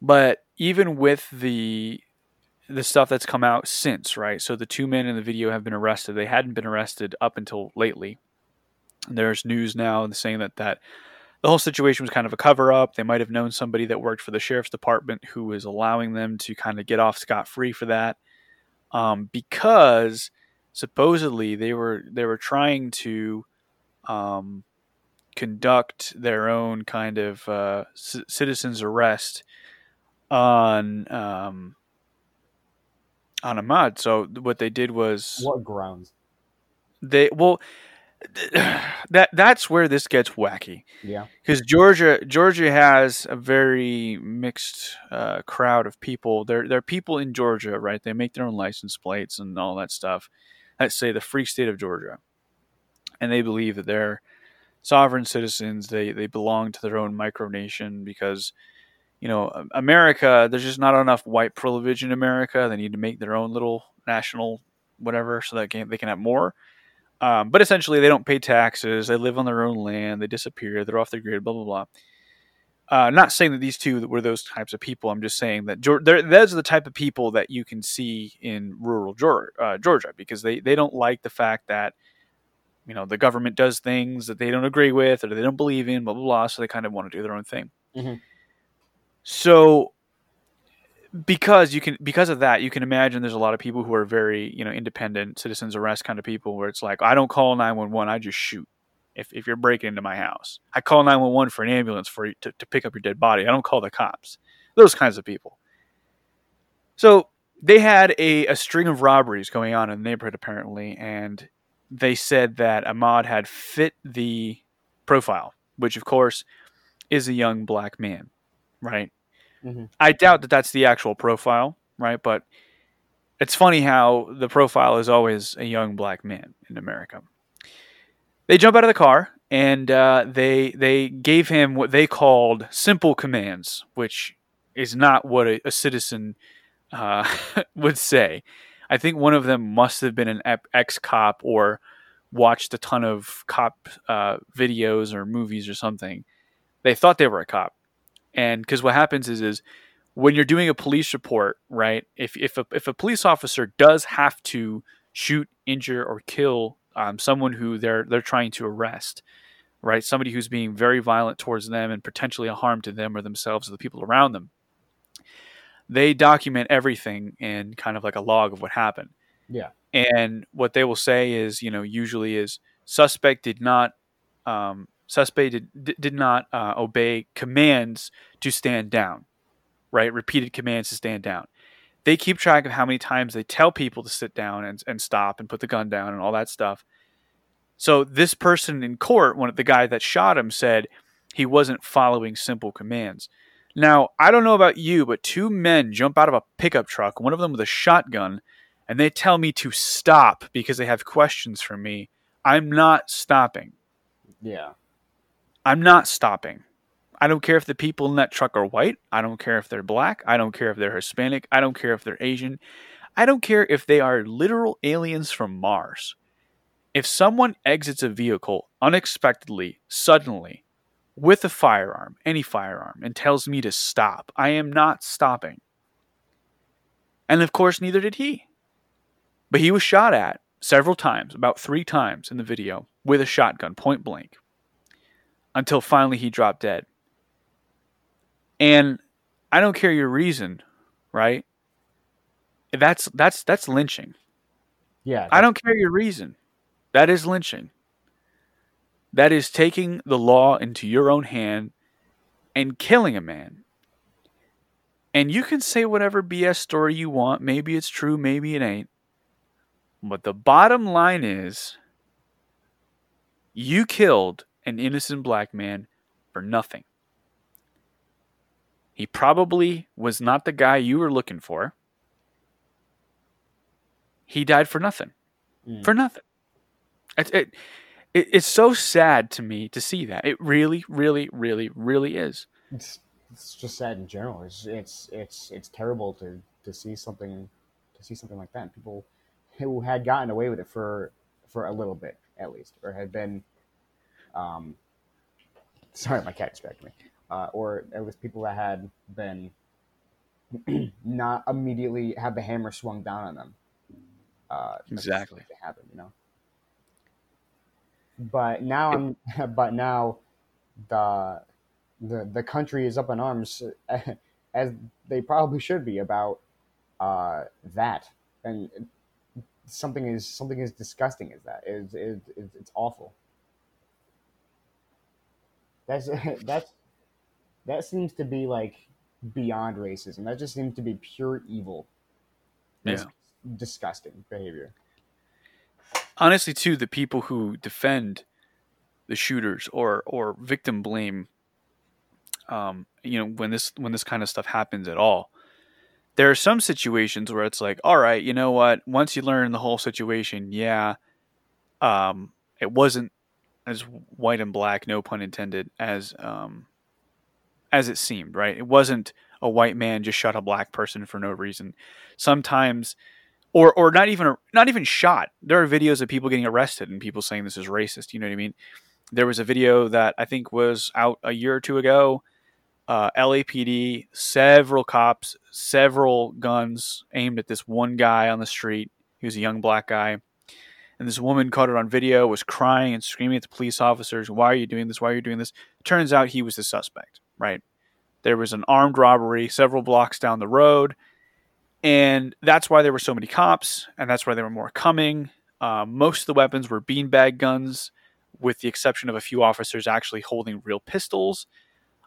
but even with the the stuff that's come out since, right? So the two men in the video have been arrested. They hadn't been arrested up until lately. There's news now saying that that the whole situation was kind of a cover up. They might have known somebody that worked for the sheriff's department who was allowing them to kind of get off scot free for that, um, because supposedly they were they were trying to um, conduct their own kind of uh, c- citizens arrest on um, on Ahmaud. So what they did was What grounds? they well that that's where this gets wacky Yeah. because Georgia Georgia has a very mixed uh, crowd of people. There there are people in Georgia, right? They make their own license plates and all that stuff. Let's say the free state of Georgia, and they believe that they're sovereign citizens. They they belong to their own micronation because you know America. There's just not enough white privilege in America. They need to make their own little national whatever so that they can have more. Um, but essentially, they don't pay taxes. They live on their own land. They disappear. They're off the grid. Blah blah blah. Uh, not saying that these two were those types of people. I'm just saying that those are the type of people that you can see in rural Geor- uh, Georgia because they, they don't like the fact that you know the government does things that they don't agree with or they don't believe in. Blah blah blah. So they kind of want to do their own thing. Mhm. So because you can because of that you can imagine there's a lot of people who are very you know independent citizens arrest kind of people where it's like i don't call 911 i just shoot if, if you're breaking into my house. I call 911 for an ambulance for to, to pick up your dead body. I don't call the cops. Those kinds of people. So they had a, a string of robberies going on in the neighborhood apparently and they said that Ahmaud had fit the profile which of course is a young black man right Mhm. I doubt that that's the actual profile, right? But it's funny how the profile is always a young black man in America. They jump out of the car and uh, they they gave him what they called simple commands, which is not what a, a citizen uh, would say. I think one of them must have been an ex cop or watched a ton of cop uh, videos or movies or something. They thought they were a cop and because what happens is is when you're doing a police report right if if a, if a police officer does have to shoot injure or kill um, someone who they're they're trying to arrest right somebody who's being very violent towards them and potentially a harm to them or themselves or the people around them they document everything in kind of like a log of what happened Yeah. and what they will say is you know usually is suspect did not um, suspect did, did not uh, obey commands to stand down, right? Repeated commands to stand down. They keep track of how many times they tell people to sit down and, and stop and put the gun down and all that stuff. So this person in court, one of the guy that shot him, said he wasn't following simple commands. Now I don't know about you, but two men jump out of a pickup truck, one of them with a shotgun, and they tell me to stop because they have questions for me. I'm not stopping. Yeah. I'm not stopping. I don't care if the people in that truck are white. I don't care if they're black. I don't care if they're Hispanic. I don't care if they're Asian. I don't care if they are literal aliens from Mars. If someone exits a vehicle unexpectedly, suddenly, with a firearm, any firearm, and tells me to stop, I am not stopping. And of course, neither did he. But he was shot at several times, about three times in the video, with a shotgun, point blank until finally he dropped dead. And I don't care your reason, right? That's that's that's lynching. Yeah. I don't care your reason. That is lynching. That is taking the law into your own hand and killing a man. And you can say whatever BS story you want. Maybe it's true, maybe it ain't. But the bottom line is you killed an innocent black man for nothing. He probably was not the guy you were looking for. He died for nothing. Mm. For nothing. It, it, it, it's so sad to me to see that. It really, really, really, really is. It's, it's just sad in general. It's it's it's it's terrible to to see something to see something like that. People who had gotten away with it for for a little bit at least, or had been. Um, sorry, my cat distracted me. Uh, or it was people that had been not immediately have the hammer swung down on them. Uh, Exactly. to happen, you know. But now I'm, but now, the, the the country is up in arms, as they probably should be about uh, that, and something is something as disgusting as that. Is it, it's it's awful. That's that's that seems to be like beyond racism. That just seems to be pure evil. That's Yeah. disgusting behavior. honestly too the people who defend the shooters or or victim blame um you know when this when this kind of stuff happens at all there are some situations where it's like all right you know what once you learn the whole situation yeah um it wasn't as white and black no pun intended as um as it seemed right it wasn't a white man just shot a black person for no reason sometimes or or not even not even shot. There are videos of people getting arrested and people saying this is racist. You know what I mean? There was a video that I think was out a year or two ago. Uh, LAPD, several cops, several guns aimed at this one guy on the street. He was a young black guy, and this woman caught it on video, was crying and screaming at the police officers, "Why are you doing this? Why are you doing this?" Turns out he was the suspect. Right? There was an armed robbery several blocks down the road and that's why there were so many cops, and that's why there were more coming. Um, most of the weapons were beanbag guns, with the exception of a few officers actually holding real pistols.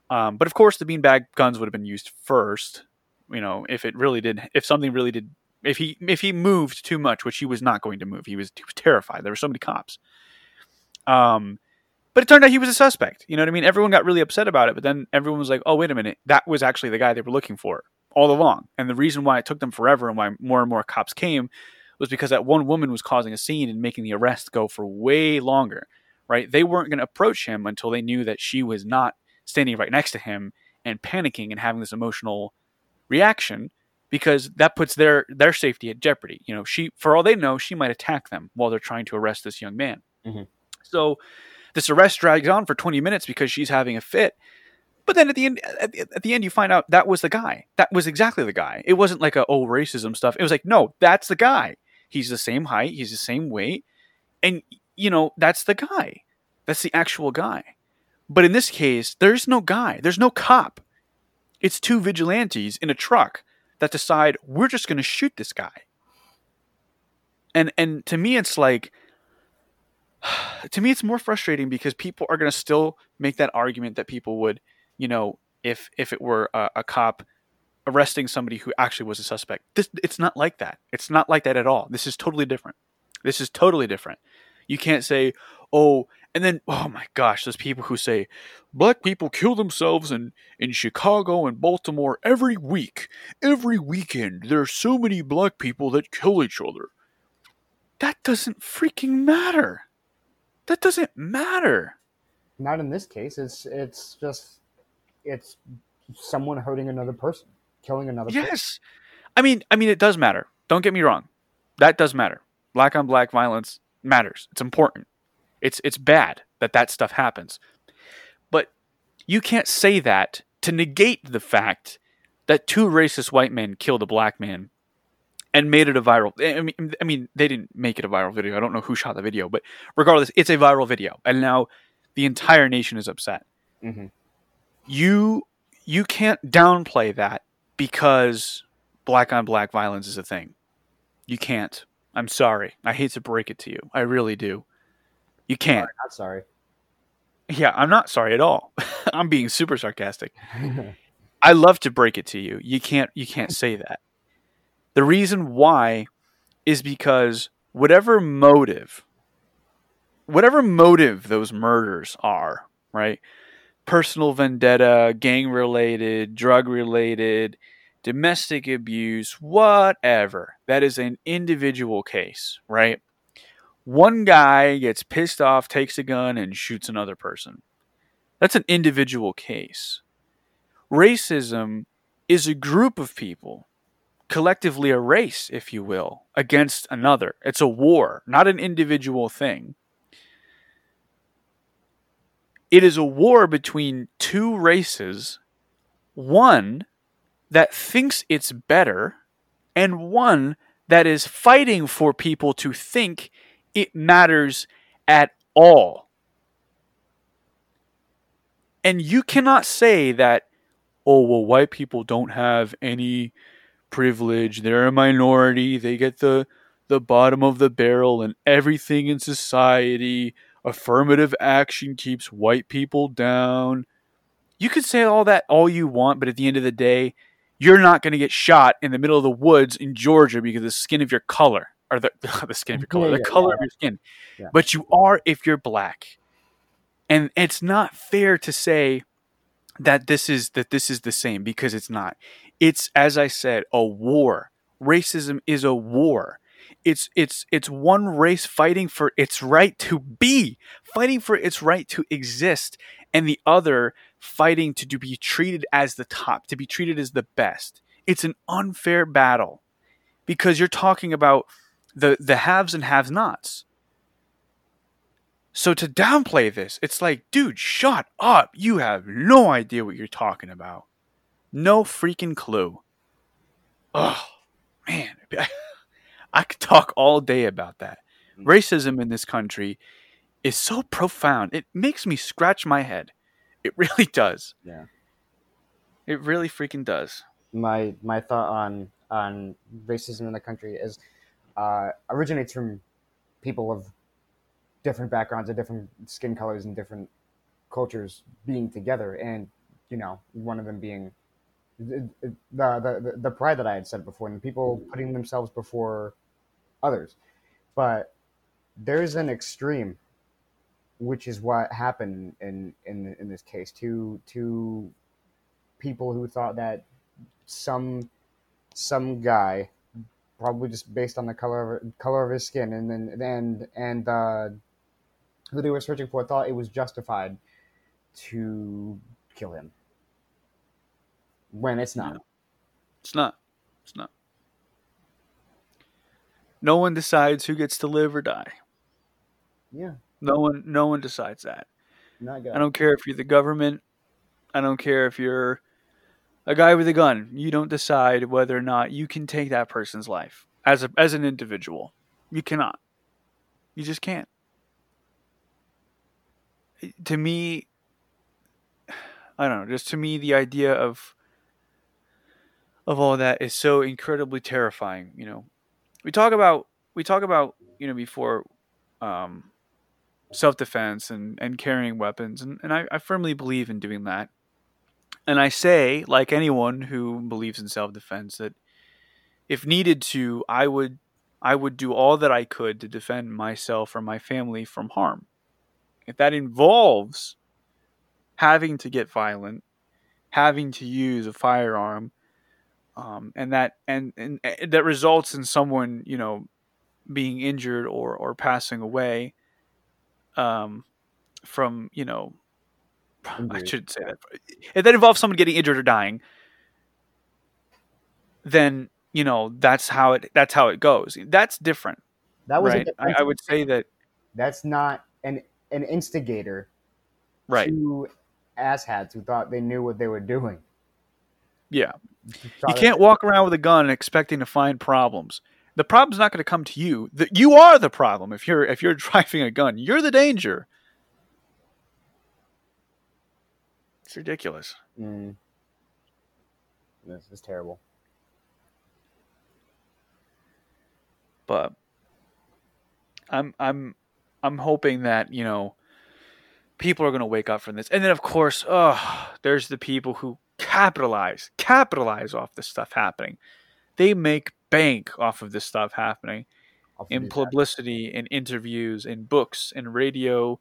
Um, but of course, the beanbag guns would have been used first. You know, if it really did, if something really did, if he if he moved too much, which he was not going to move, he was, was terrified. There were so many cops. Um, but it turned out he was a suspect. You know what I mean? Everyone got really upset about it, but then everyone was like, "Oh, wait a minute, that was actually the guy they were looking for." all along. And the reason why it took them forever and why more and more cops came was because that one woman was causing a scene and making the arrest go for way longer, right? They weren't going to approach him until they knew that she was not standing right next to him and panicking and having this emotional reaction because that puts their their safety at jeopardy. You know, she for all they know, she might attack them while they're trying to arrest this young man. Mhm. So this arrest drags on for 20 minutes because she's having a fit. But then at the end, at the, at the end, you find out that was the guy. That was exactly the guy. It wasn't like a oh racism stuff. It was like no, that's the guy. He's the same height. He's the same weight, and you know that's the guy. That's the actual guy. But in this case, there's no guy. There's no cop. It's two vigilantes in a truck that decide we're just going to shoot this guy. And and to me, it's like to me, it's more frustrating because people are going to still make that argument that people would you know, if if it were a, a, cop arresting somebody who actually was a suspect. This it's not like that. It's not like that at all. This is totally different. This is totally different. You can't say, "Oh," and then oh my gosh, there's people who say black people kill themselves in in Chicago and Baltimore every week. Every weekend there are so many black people that kill each other. That doesn't freaking matter. That doesn't matter. Not in this case. It's it's just it's someone hurting another person, killing another person. Yes. I mean, I mean, it does matter. Don't get me wrong. That does matter. Black on black violence matters. It's important. It's it's bad that that stuff happens. But you can't say that to negate the fact that two racist white men killed a black man and made it a viral. I mean, I mean, they didn't make it a viral video. I don't know who shot the video, but regardless, it's a viral video, and now the entire nation is upset. Mhm. You you can't downplay that because black on black violence is a thing. You can't. I'm sorry. I hate to break it to you. I really do. You can't. I'm not sorry. Yeah, I'm not sorry at all. I'm being super sarcastic. I love to break it to you. You can't you can't say that. The reason why is because whatever motive whatever motive those murders are, right? Personal vendetta, gang related, drug related, domestic abuse, whatever. That is an individual case, right? One guy gets pissed off, takes a gun, and shoots another person. That's an individual case. Racism is a group of people, collectively a race, if you will, against another. It's a war, not an individual thing. It is a war between two races, one that thinks it's better and one that is fighting for people to think it matters at all. And you cannot say that, oh, well, white people don't have any privilege. They're a minority. They get the, the bottom of the barrel, and everything in society, affirmative action keeps white people down. You can say all that all you want, but at the end of the day, you're not going to get shot in the middle of the woods in Georgia because of the skin of your color or the, the skin of your color, Yeah, the color yeah. of your skin. Yeah. But you are if you're black. And it's not fair to say that this is that this is the same because it's not. It's as I said, a war. Racism is a war. It's it's it's one race fighting for its right to be, fighting for its right to exist, and the other fighting to, to be treated as the top, to be treated as the best. It's an unfair battle because you're talking about the the haves and have nots. So to downplay this, it's like, dude, shut up. You have no idea what you're talking about. No freaking clue. Oh, man. I could talk all day about that. Mm-hmm. Racism in this country is so profound. It makes me scratch my head. It really does. Yeah. It really freaking does. my my thought on on racism in the country is uh, originates from people of different backgrounds and different skin colors and different cultures being together, and you know, one of them being the the, the, pride that I had said before, and people putting themselves before others. But there's an extreme, which is what happened in in in this case to to people who thought that some some guy probably just based on the color of, color of his skin and then and and uh, who they were searching for thought it was justified to kill him when it's not Yeah. It's not. It's not. No one decides who gets to live or die. yeah, No one no one decides that. I don't care if you're the government. I don't care if you're a guy with a gun. You don't decide whether or not you can take that person's life as a as an individual. You cannot. You just can't. To me, I don't know. Just to me, the idea of of all that is so incredibly terrifying. You know, we talk about we talk about you know before um, self defense and and carrying weapons, and and I, I firmly believe in doing that. And I say, like anyone who believes in self defense, that if needed to, I would I would do all that I could to defend myself or my family from harm. If that involves having to get violent, having to use a firearm, um, and that and and that results in someone you know being injured or or passing away um, from you know I shouldn't say that. If that involves someone getting injured or dying then you know that's how it that's how it goes. That's different that was right? I, I would say that that's not an an instigator right. to asshats who thought they knew what they were doing. Yeah. You can't walk around with a gun expecting to find problems. The problem's not going to come to you. The, you are the problem if you're if you're driving a gun. You're the danger it's ridiculous Mm. This is terrible. but I'm I'm I'm hoping that you know people are going to wake up from this, and then of course, oh, there's the people who capitalize capitalize off this stuff happening. They make bank off of this stuff happening in forget that. publicity, in interviews, in books, in radio,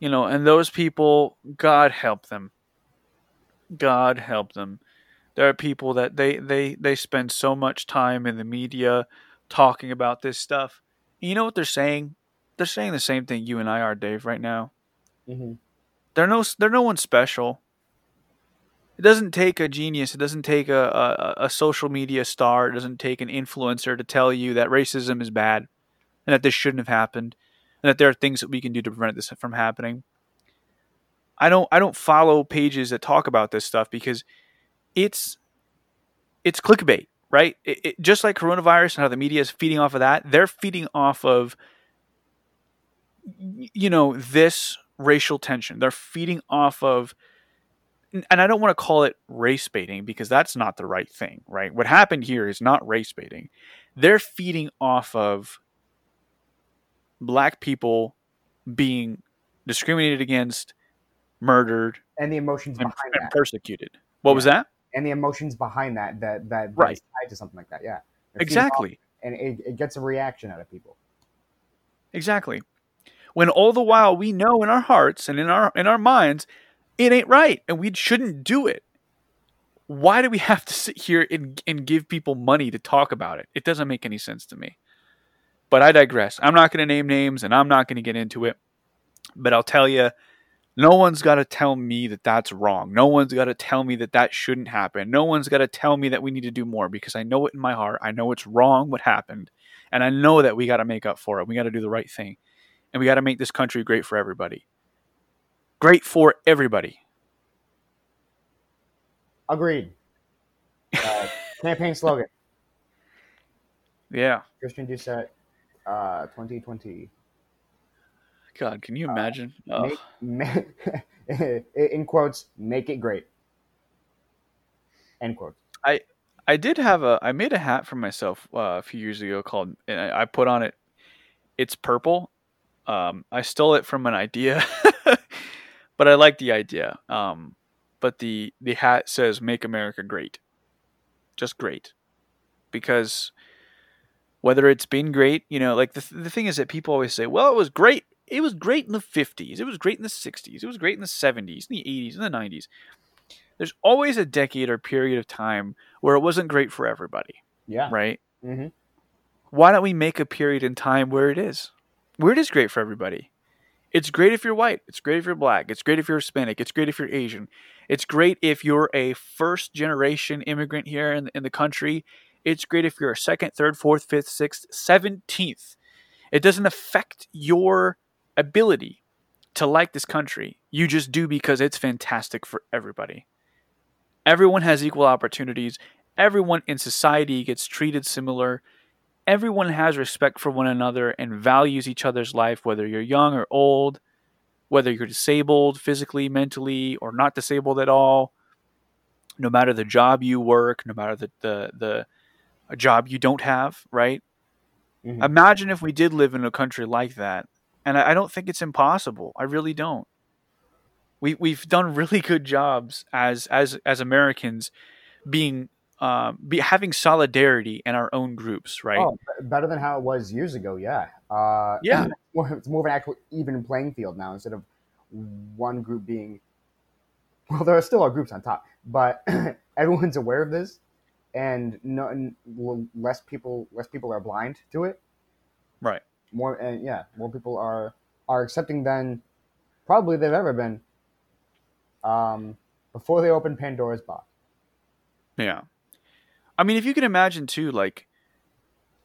you know, and those people, God help them. God help them. There are people that they they they spend so much time in the media talking about this stuff. And you know what they're saying? They're saying the same thing you and I are, Dave, right now. Mhm. They're no they're no one special. It doesn't take a genius. It doesn't take a, a, a social media star. It doesn't take an influencer to tell you that racism is bad and that this shouldn't have happened and that there are things that we can do to prevent this from happening. I don't I don't follow pages that talk about this stuff because it's it's clickbait, right? It, it, just like coronavirus and how the media is feeding off of that, they're feeding off of, you know, this racial tension. They're feeding off of, and I don't want to call it race baiting because that's not the right thing, right? What happened here is not race baiting. They're feeding off of black people being discriminated against, murdered, and the emotions and, behind and that, persecuted. What was that? and the emotions behind that that that Right. tied to something like that. Yeah, They're feeding off- Exactly. and it, it gets a reaction out of people. Exactly. When all the while we know in our hearts and in our in our minds it ain't right and we shouldn't do it. Why do we have to sit here and, and give people money to talk about it? It doesn't make any sense to me. But I digress. I'm not going to name names and I'm not going to get into it. But I'll tell you, no one's got to tell me that that's wrong. No one's got to tell me that that shouldn't happen. No one's got to tell me that we need to do more because I know it in my heart. I know it's wrong what happened. And I know that we got to make up for it. We got to do the right thing. And we got to make this country great for everybody. Great for everybody. Agreed. Uh, campaign slogan: Yeah. Christian Doucette, uh, 2020. God, can you imagine? Ugh. Make, ma- in quotes, make it great. End quotes. I did have a. I made a hat for myself uh, a few years ago called. And I I put on it. It's purple. Um, I stole it from an idea, but I like the idea. Um, but the the hat says "Make America Great," just great, because whether it's been great, you know, like the the thing is that people always say, "Well, it was great. It was great in the '50s. It was great in the '60s. It was great in the '70s, in the '80s, in the '90s." There's always a decade or period of time where it wasn't great for everybody, Yeah. right? hmm Why don't we make a period in time where it is? Where it is great for everybody. It's great if you're white. It's great if you're black. It's great if you're Hispanic. It's great if you're Asian. It's great if you're a first generation immigrant here in, in the country. It's great if you're a second, third, fourth, fifth, sixth, seventeenth. It doesn't affect your ability to like this country. You just do because it's fantastic for everybody. Everyone has equal opportunities. Everyone in society gets treated similar. Everyone has respect for one another and values each other's life, whether you're young or old, whether you're disabled physically, mentally, or not disabled at all. No matter the job you work, no matter the the, the a job you don't have, right? Mhm. Imagine if we did live in a country like that. And I, I don't think it's impossible. I really don't. We we've done really good jobs as as as Americans being um, be having solidarity in our own groups, right? Oh, better than how it was years ago. Yeah. Uh, Yeah. more- It's more of an actual even playing field now instead of one group being. Well, there are still our groups on top, but everyone's aware of this, and no, and less people less people are blind to it. Right. More and yeah, more people are are accepting than probably they've ever been. Um, before they opened Pandora's box. Yeah. I mean, if you can imagine too, like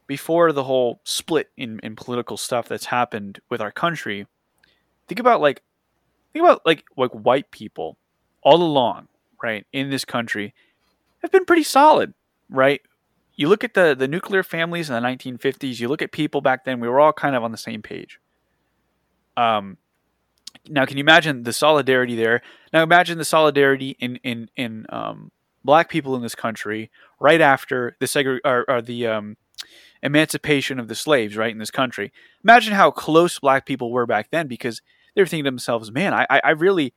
before the whole split in, in political stuff that's happened with our country, think about like think about like like white people all along, right, in this country have been pretty solid, right? You look at the the nuclear families in the 1950s, you look at people back then, we were all kind of on the same page. Um now can you imagine the solidarity there? Now imagine the solidarity in in in um black people in this country right after the segre- or, or the um, emancipation of the slaves, right in this country. Imagine how close black people were back then, because they were thinking to themselves, "Man, I, I, I really,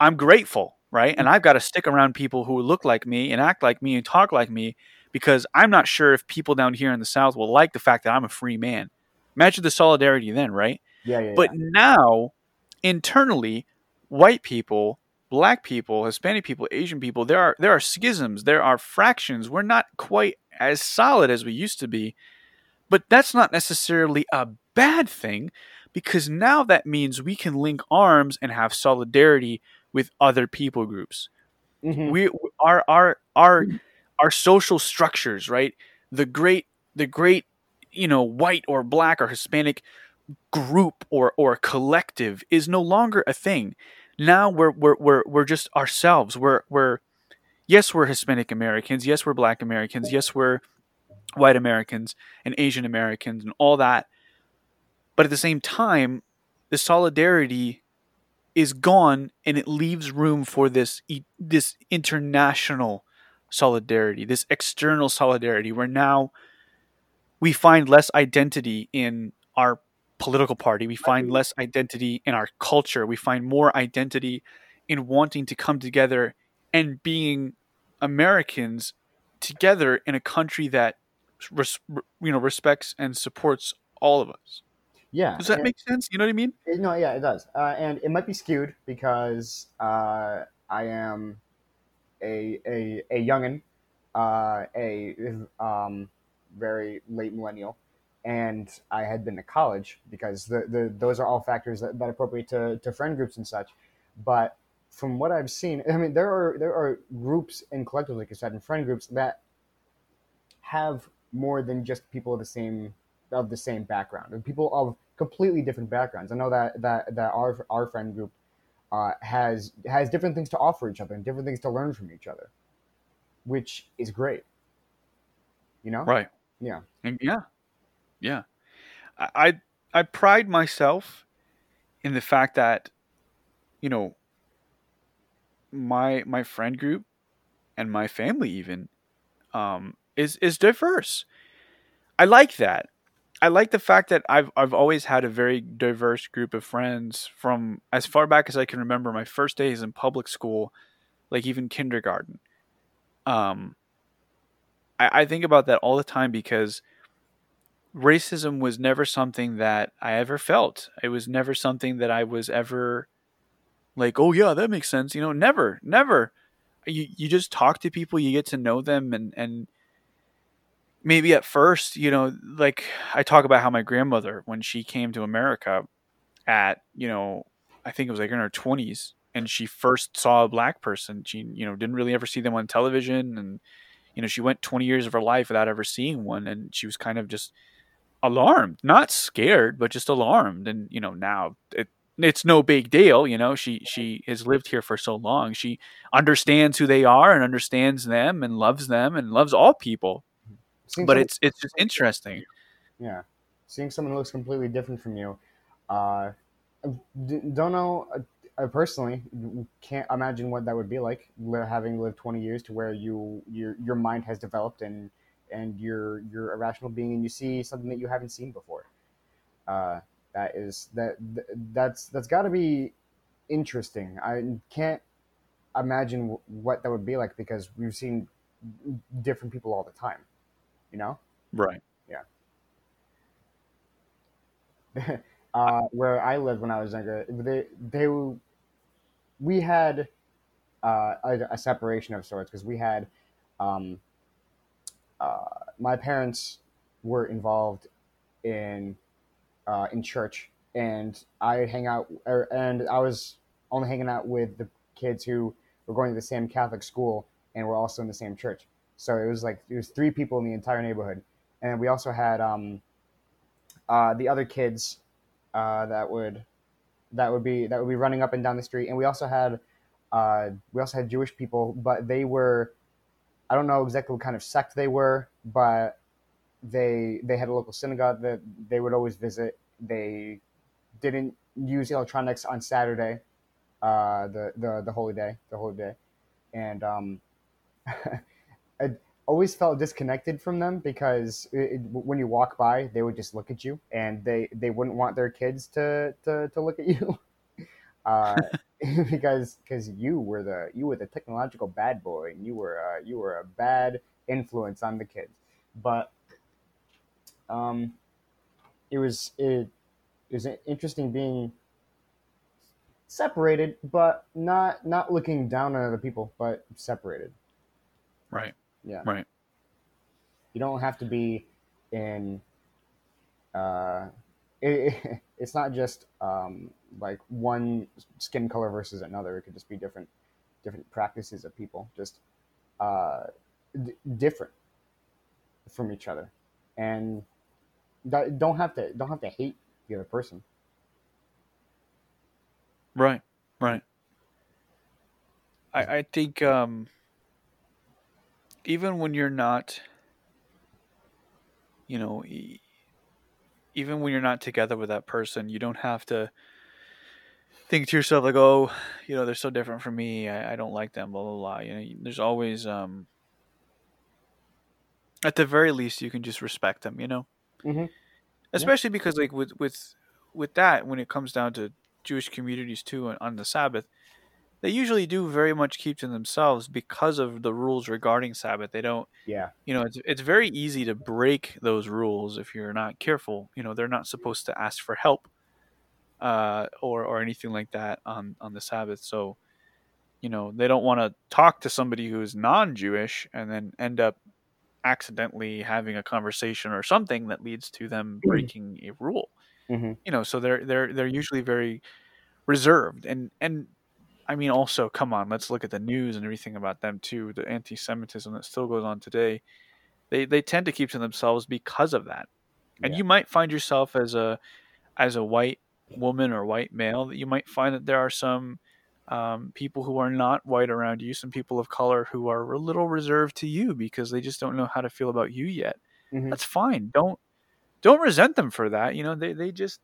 I'm grateful, right? And I've got to stick around people who look like me and act like me and talk like me, because I'm not sure if people down here in the South will like the fact that I'm a free man." Imagine the solidarity then, right? Yeah, yeah. But now, internally, white people, black people, Hispanic people, Asian people, there are there are schisms, there are fractions. We're not quite as solid as we used to be. But that's not necessarily a bad thing because now that means we can link arms and have solidarity with other people groups yeah. Mhm. we our our our our social structures right? The great the great you know white or black or hispanic group or or collective is no longer a thing. Now we're we're we're, we're just ourselves. We're we're yes, we're Hispanic Americans, yes, we're Black Americans, yes, we're white Americans and Asian Americans and all that. But at the same time, the solidarity is gone and it leaves room for this this international solidarity, this external solidarity where now we find less identity in our political party, we find less identity in our culture, we find more identity in wanting to come together and being Americans together in a country that res- you know respects and supports all of us. Yeah. Does that and- make sense? You know what I mean? It- no, yeah, it does, uh, and it might be skewed because uh, I am a a a youngin, uh, a um, very late millennial, and I had been to college because the, the those are all factors that, that appropriate to, to friend groups and such. But from what I've seen, I mean, there are there are groups and collectives, like I said, and friend groups that have more than just people of the same of the same background and people of completely different backgrounds. I know that that that our our friend group uh, has has different things to offer each other and different things to learn from each other, which is great. You know, Right. Yeah. Yeah. Yeah. I, I pride myself in the fact that, you know, my my friend group and my family even um is is diverse. I like that. I like the fact that I've I've always had a very diverse group of friends from as far back as I can remember my first days in public school, like even kindergarten. Um I, I think about that all the time because racism was never something that I ever felt. It was never something that I was ever like, oh yeah, that makes sense. You know, never, never. You you just talk to people, you get to know them, and and maybe at first, you know, like I talk about how my grandmother, when she came to America, at you know, I think it was like in her twenties, and she first saw a black person. She you know didn't really ever see them on television, and you know she went twenty years of her life without ever seeing one, and she was kind of just alarmed, not scared, but just alarmed. And you know now it it's no big deal. You know she she has lived here for so long. She understands who they are and understands them and loves them and loves all people. Seeing But it's it's just interesting. yeah, seeing someone who looks completely different from you. Uh, don't know. Uh, I personally can't imagine what that would be like having lived 20 years to where you your your mind has developed and and you're you're a rational being and you see something that you haven't seen before. Uh, that is that that's that's got to be interesting. I can't imagine what that would be like because we've seen different people all the time. You know. Right. Yeah. uh, where I lived when I was younger, they they we had uh, a, a separation of sorts because we had um, uh, my parents were involved in uh, in church, and I hang out, er, and I was only hanging out with the kids who were going to the same Catholic school and were also in the same church. So it was like there was three people in the entire neighborhood, and we also had um, uh, the other kids uh, that would that would be that would be running up and down the street, and we also had uh, we also had Jewish people, but they were I don't know exactly what kind of sect they were, but they they had a local synagogue that they would always visit. They didn't use electronics on Saturday, uh, the the the holy day, the holy day, and um, I always felt disconnected from them because it, when you walk by, they would just look at you, and they they wouldn't want their kids to to, to look at you. Uh, because because you were the you were the technological bad boy and you were uh, you were a bad influence on the kids but um it was it, it was interesting being separated but not not looking down on other people but separated Right. Yeah Right. you don't have to be in uh it, it's not just um like one skin color versus another it could just be different different practices of people just uh d- different from each other and that don't have to don't have to hate the other person Right. Right. I, I think um even when you're not, you know, even when you're not together with that person, you don't have to think to yourself like, oh, you know, they're so different from me. I, I don't like them. Blah blah blah. You know, there's always, um, at the very least, you can just respect them. You know, hmm especially because like with with with that, when it comes down to Jewish communities too on, on the Sabbath, they usually do very much keep to themselves because of the rules regarding Sabbath. They don't Yeah. you know it's it's very easy to break those rules if you're not careful. You know they're not supposed to ask for help uh or or anything like that on on the sabbath. So you know they don't want to talk to somebody who's non-jewish and then end up accidentally having a conversation or something that leads to them breaking a rule. Hmm you know so they're they're they're usually very reserved. And and i mean also come on let's look at the news and everything about them too the anti-semitism that still goes on today. They they tend to keep to themselves because of that. And Yeah. you might find yourself as a as a white woman or white male that you might find that there are some um, people who are not white around you some people of color who are a little reserved to you because they just don't know how to feel about you yet. Hmm that's fine. Don't don't resent them for that. You know they, they just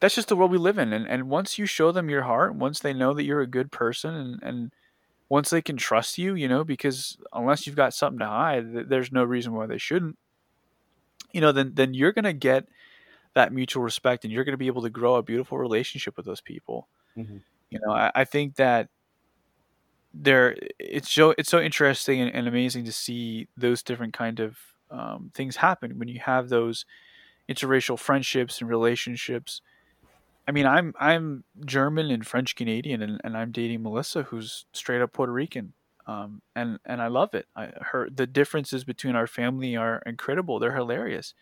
that's just the world we live in and, and once you show them your heart once they know that you're a good person and, and once they can trust you you know because unless you've got something to hide th- there's no reason why they shouldn't you know then then you're going to get that mutual respect and you're going to be able to grow a beautiful relationship with those people. Hmm you know i, I think that there it's so it's so interesting and, and amazing to see those different kind of um, things happen when you have those interracial friendships and relationships i mean i'm i'm german and french canadian and, and i'm dating melissa who's straight up puerto rican um, and and i love it I, her the differences between our family are incredible they're hilarious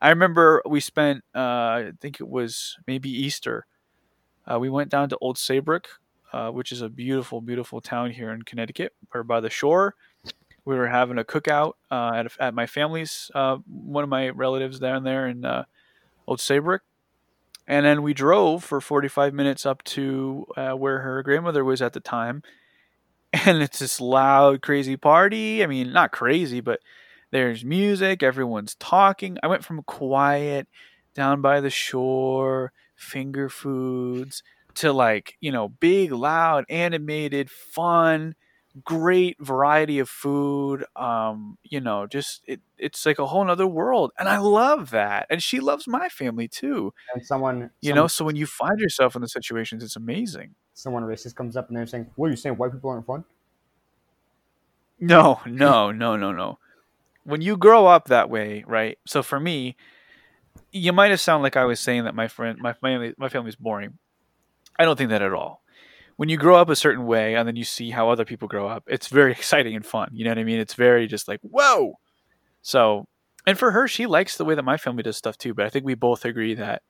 i remember we spent uh, i think it was maybe easter uh, we went down to Old Saybrook, uh, which is a beautiful, beautiful town here in Connecticut. We're by the shore. We were having a cookout uh, at, at my family's, uh, one of my relatives down there in uh, Old Saybrook. And then we drove for 45 minutes up to uh, where her grandmother was at the time. And it's this loud, crazy party. I mean, not crazy, but there's music, everyone's talking. I went from quiet down by the shore, finger foods, to like, you know, big, loud, animated, fun, great variety of food. Um, you know, just it, it's like a whole nother world. And I love that. And she loves my family too. And someone, You some- know, so when you find yourself in the situations, it's amazing. someone racist comes up and they're saying, "What are you saying? White people aren't fun?" No, no, no, no, no. When you grow up that way, right? So for me, you might have sounded like I was saying that my friend, my family, my family's boring. I don't think that at all. When you grow up a certain way and then you see how other people grow up, it's very exciting and fun. You know what I mean? It's very just like whoa. So, and for her, she likes the way that my family does stuff too. But I think we both agree that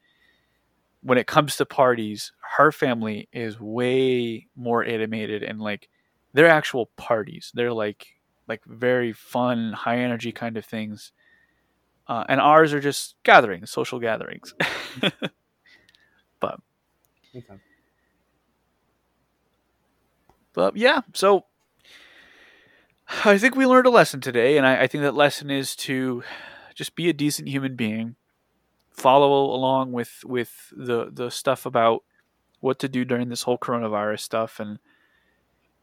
when it comes to parties, her family is way more animated and like they're actual parties. They're like like very fun, high energy kind of things. Uh, and ours are just gatherings, social gatherings. but sense. But yeah, so I think we learned a lesson today, and I, I think that lesson is to just be a decent human being, follow along with with the the stuff about what to do during this whole coronavirus stuff, and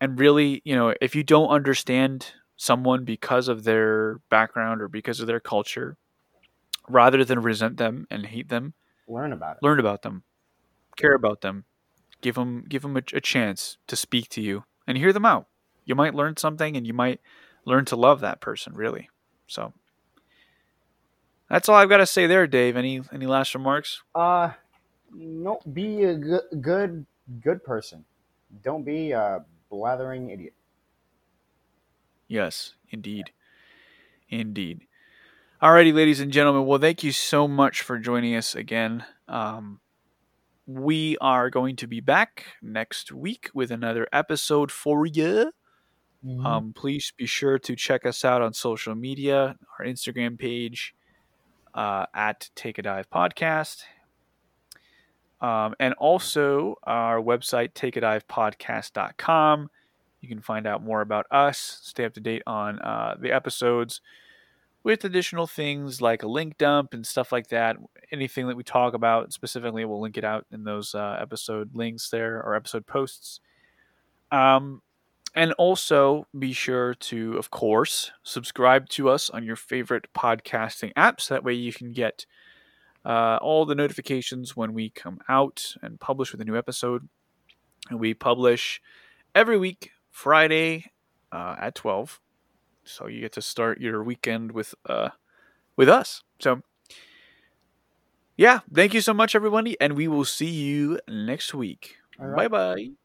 and really, you know, if you don't understand someone because of their background or because of their culture, rather than resent them and hate them, Learn about it. learn about them, care about them, give them give them a, a chance to speak to you and hear them out. You might learn something, and you might learn to love that person really. So that's all I've got to say there, Dave. Any any last remarks? Uh, no, be a good, good, good person. Don't be a blathering idiot. Yes, indeed, indeed. Alrighty, ladies and gentlemen. Well, thank you so much for joining us again. Um, we are going to be back next week with another episode for you. Um, please be sure to check us out on social media, our Instagram page uh, at Take a Dive Podcast, um, and also our website, takeadivepodcast.com. You can find out more about us, stay up to date on uh, the episodes with additional things like a link dump and stuff like that. Anything that we talk about specifically, we'll link it out in those uh, episode links there or episode posts. Um, and also be sure to, of course, subscribe to us on your favorite podcasting apps. That way you can get uh, all the notifications when we come out and publish with a new episode. And we publish every week, Friday uh, at 12. So you get to start your weekend with uh, with us. So yeah, thank you so much, everybody, and we will see you next week. Right. Bye bye.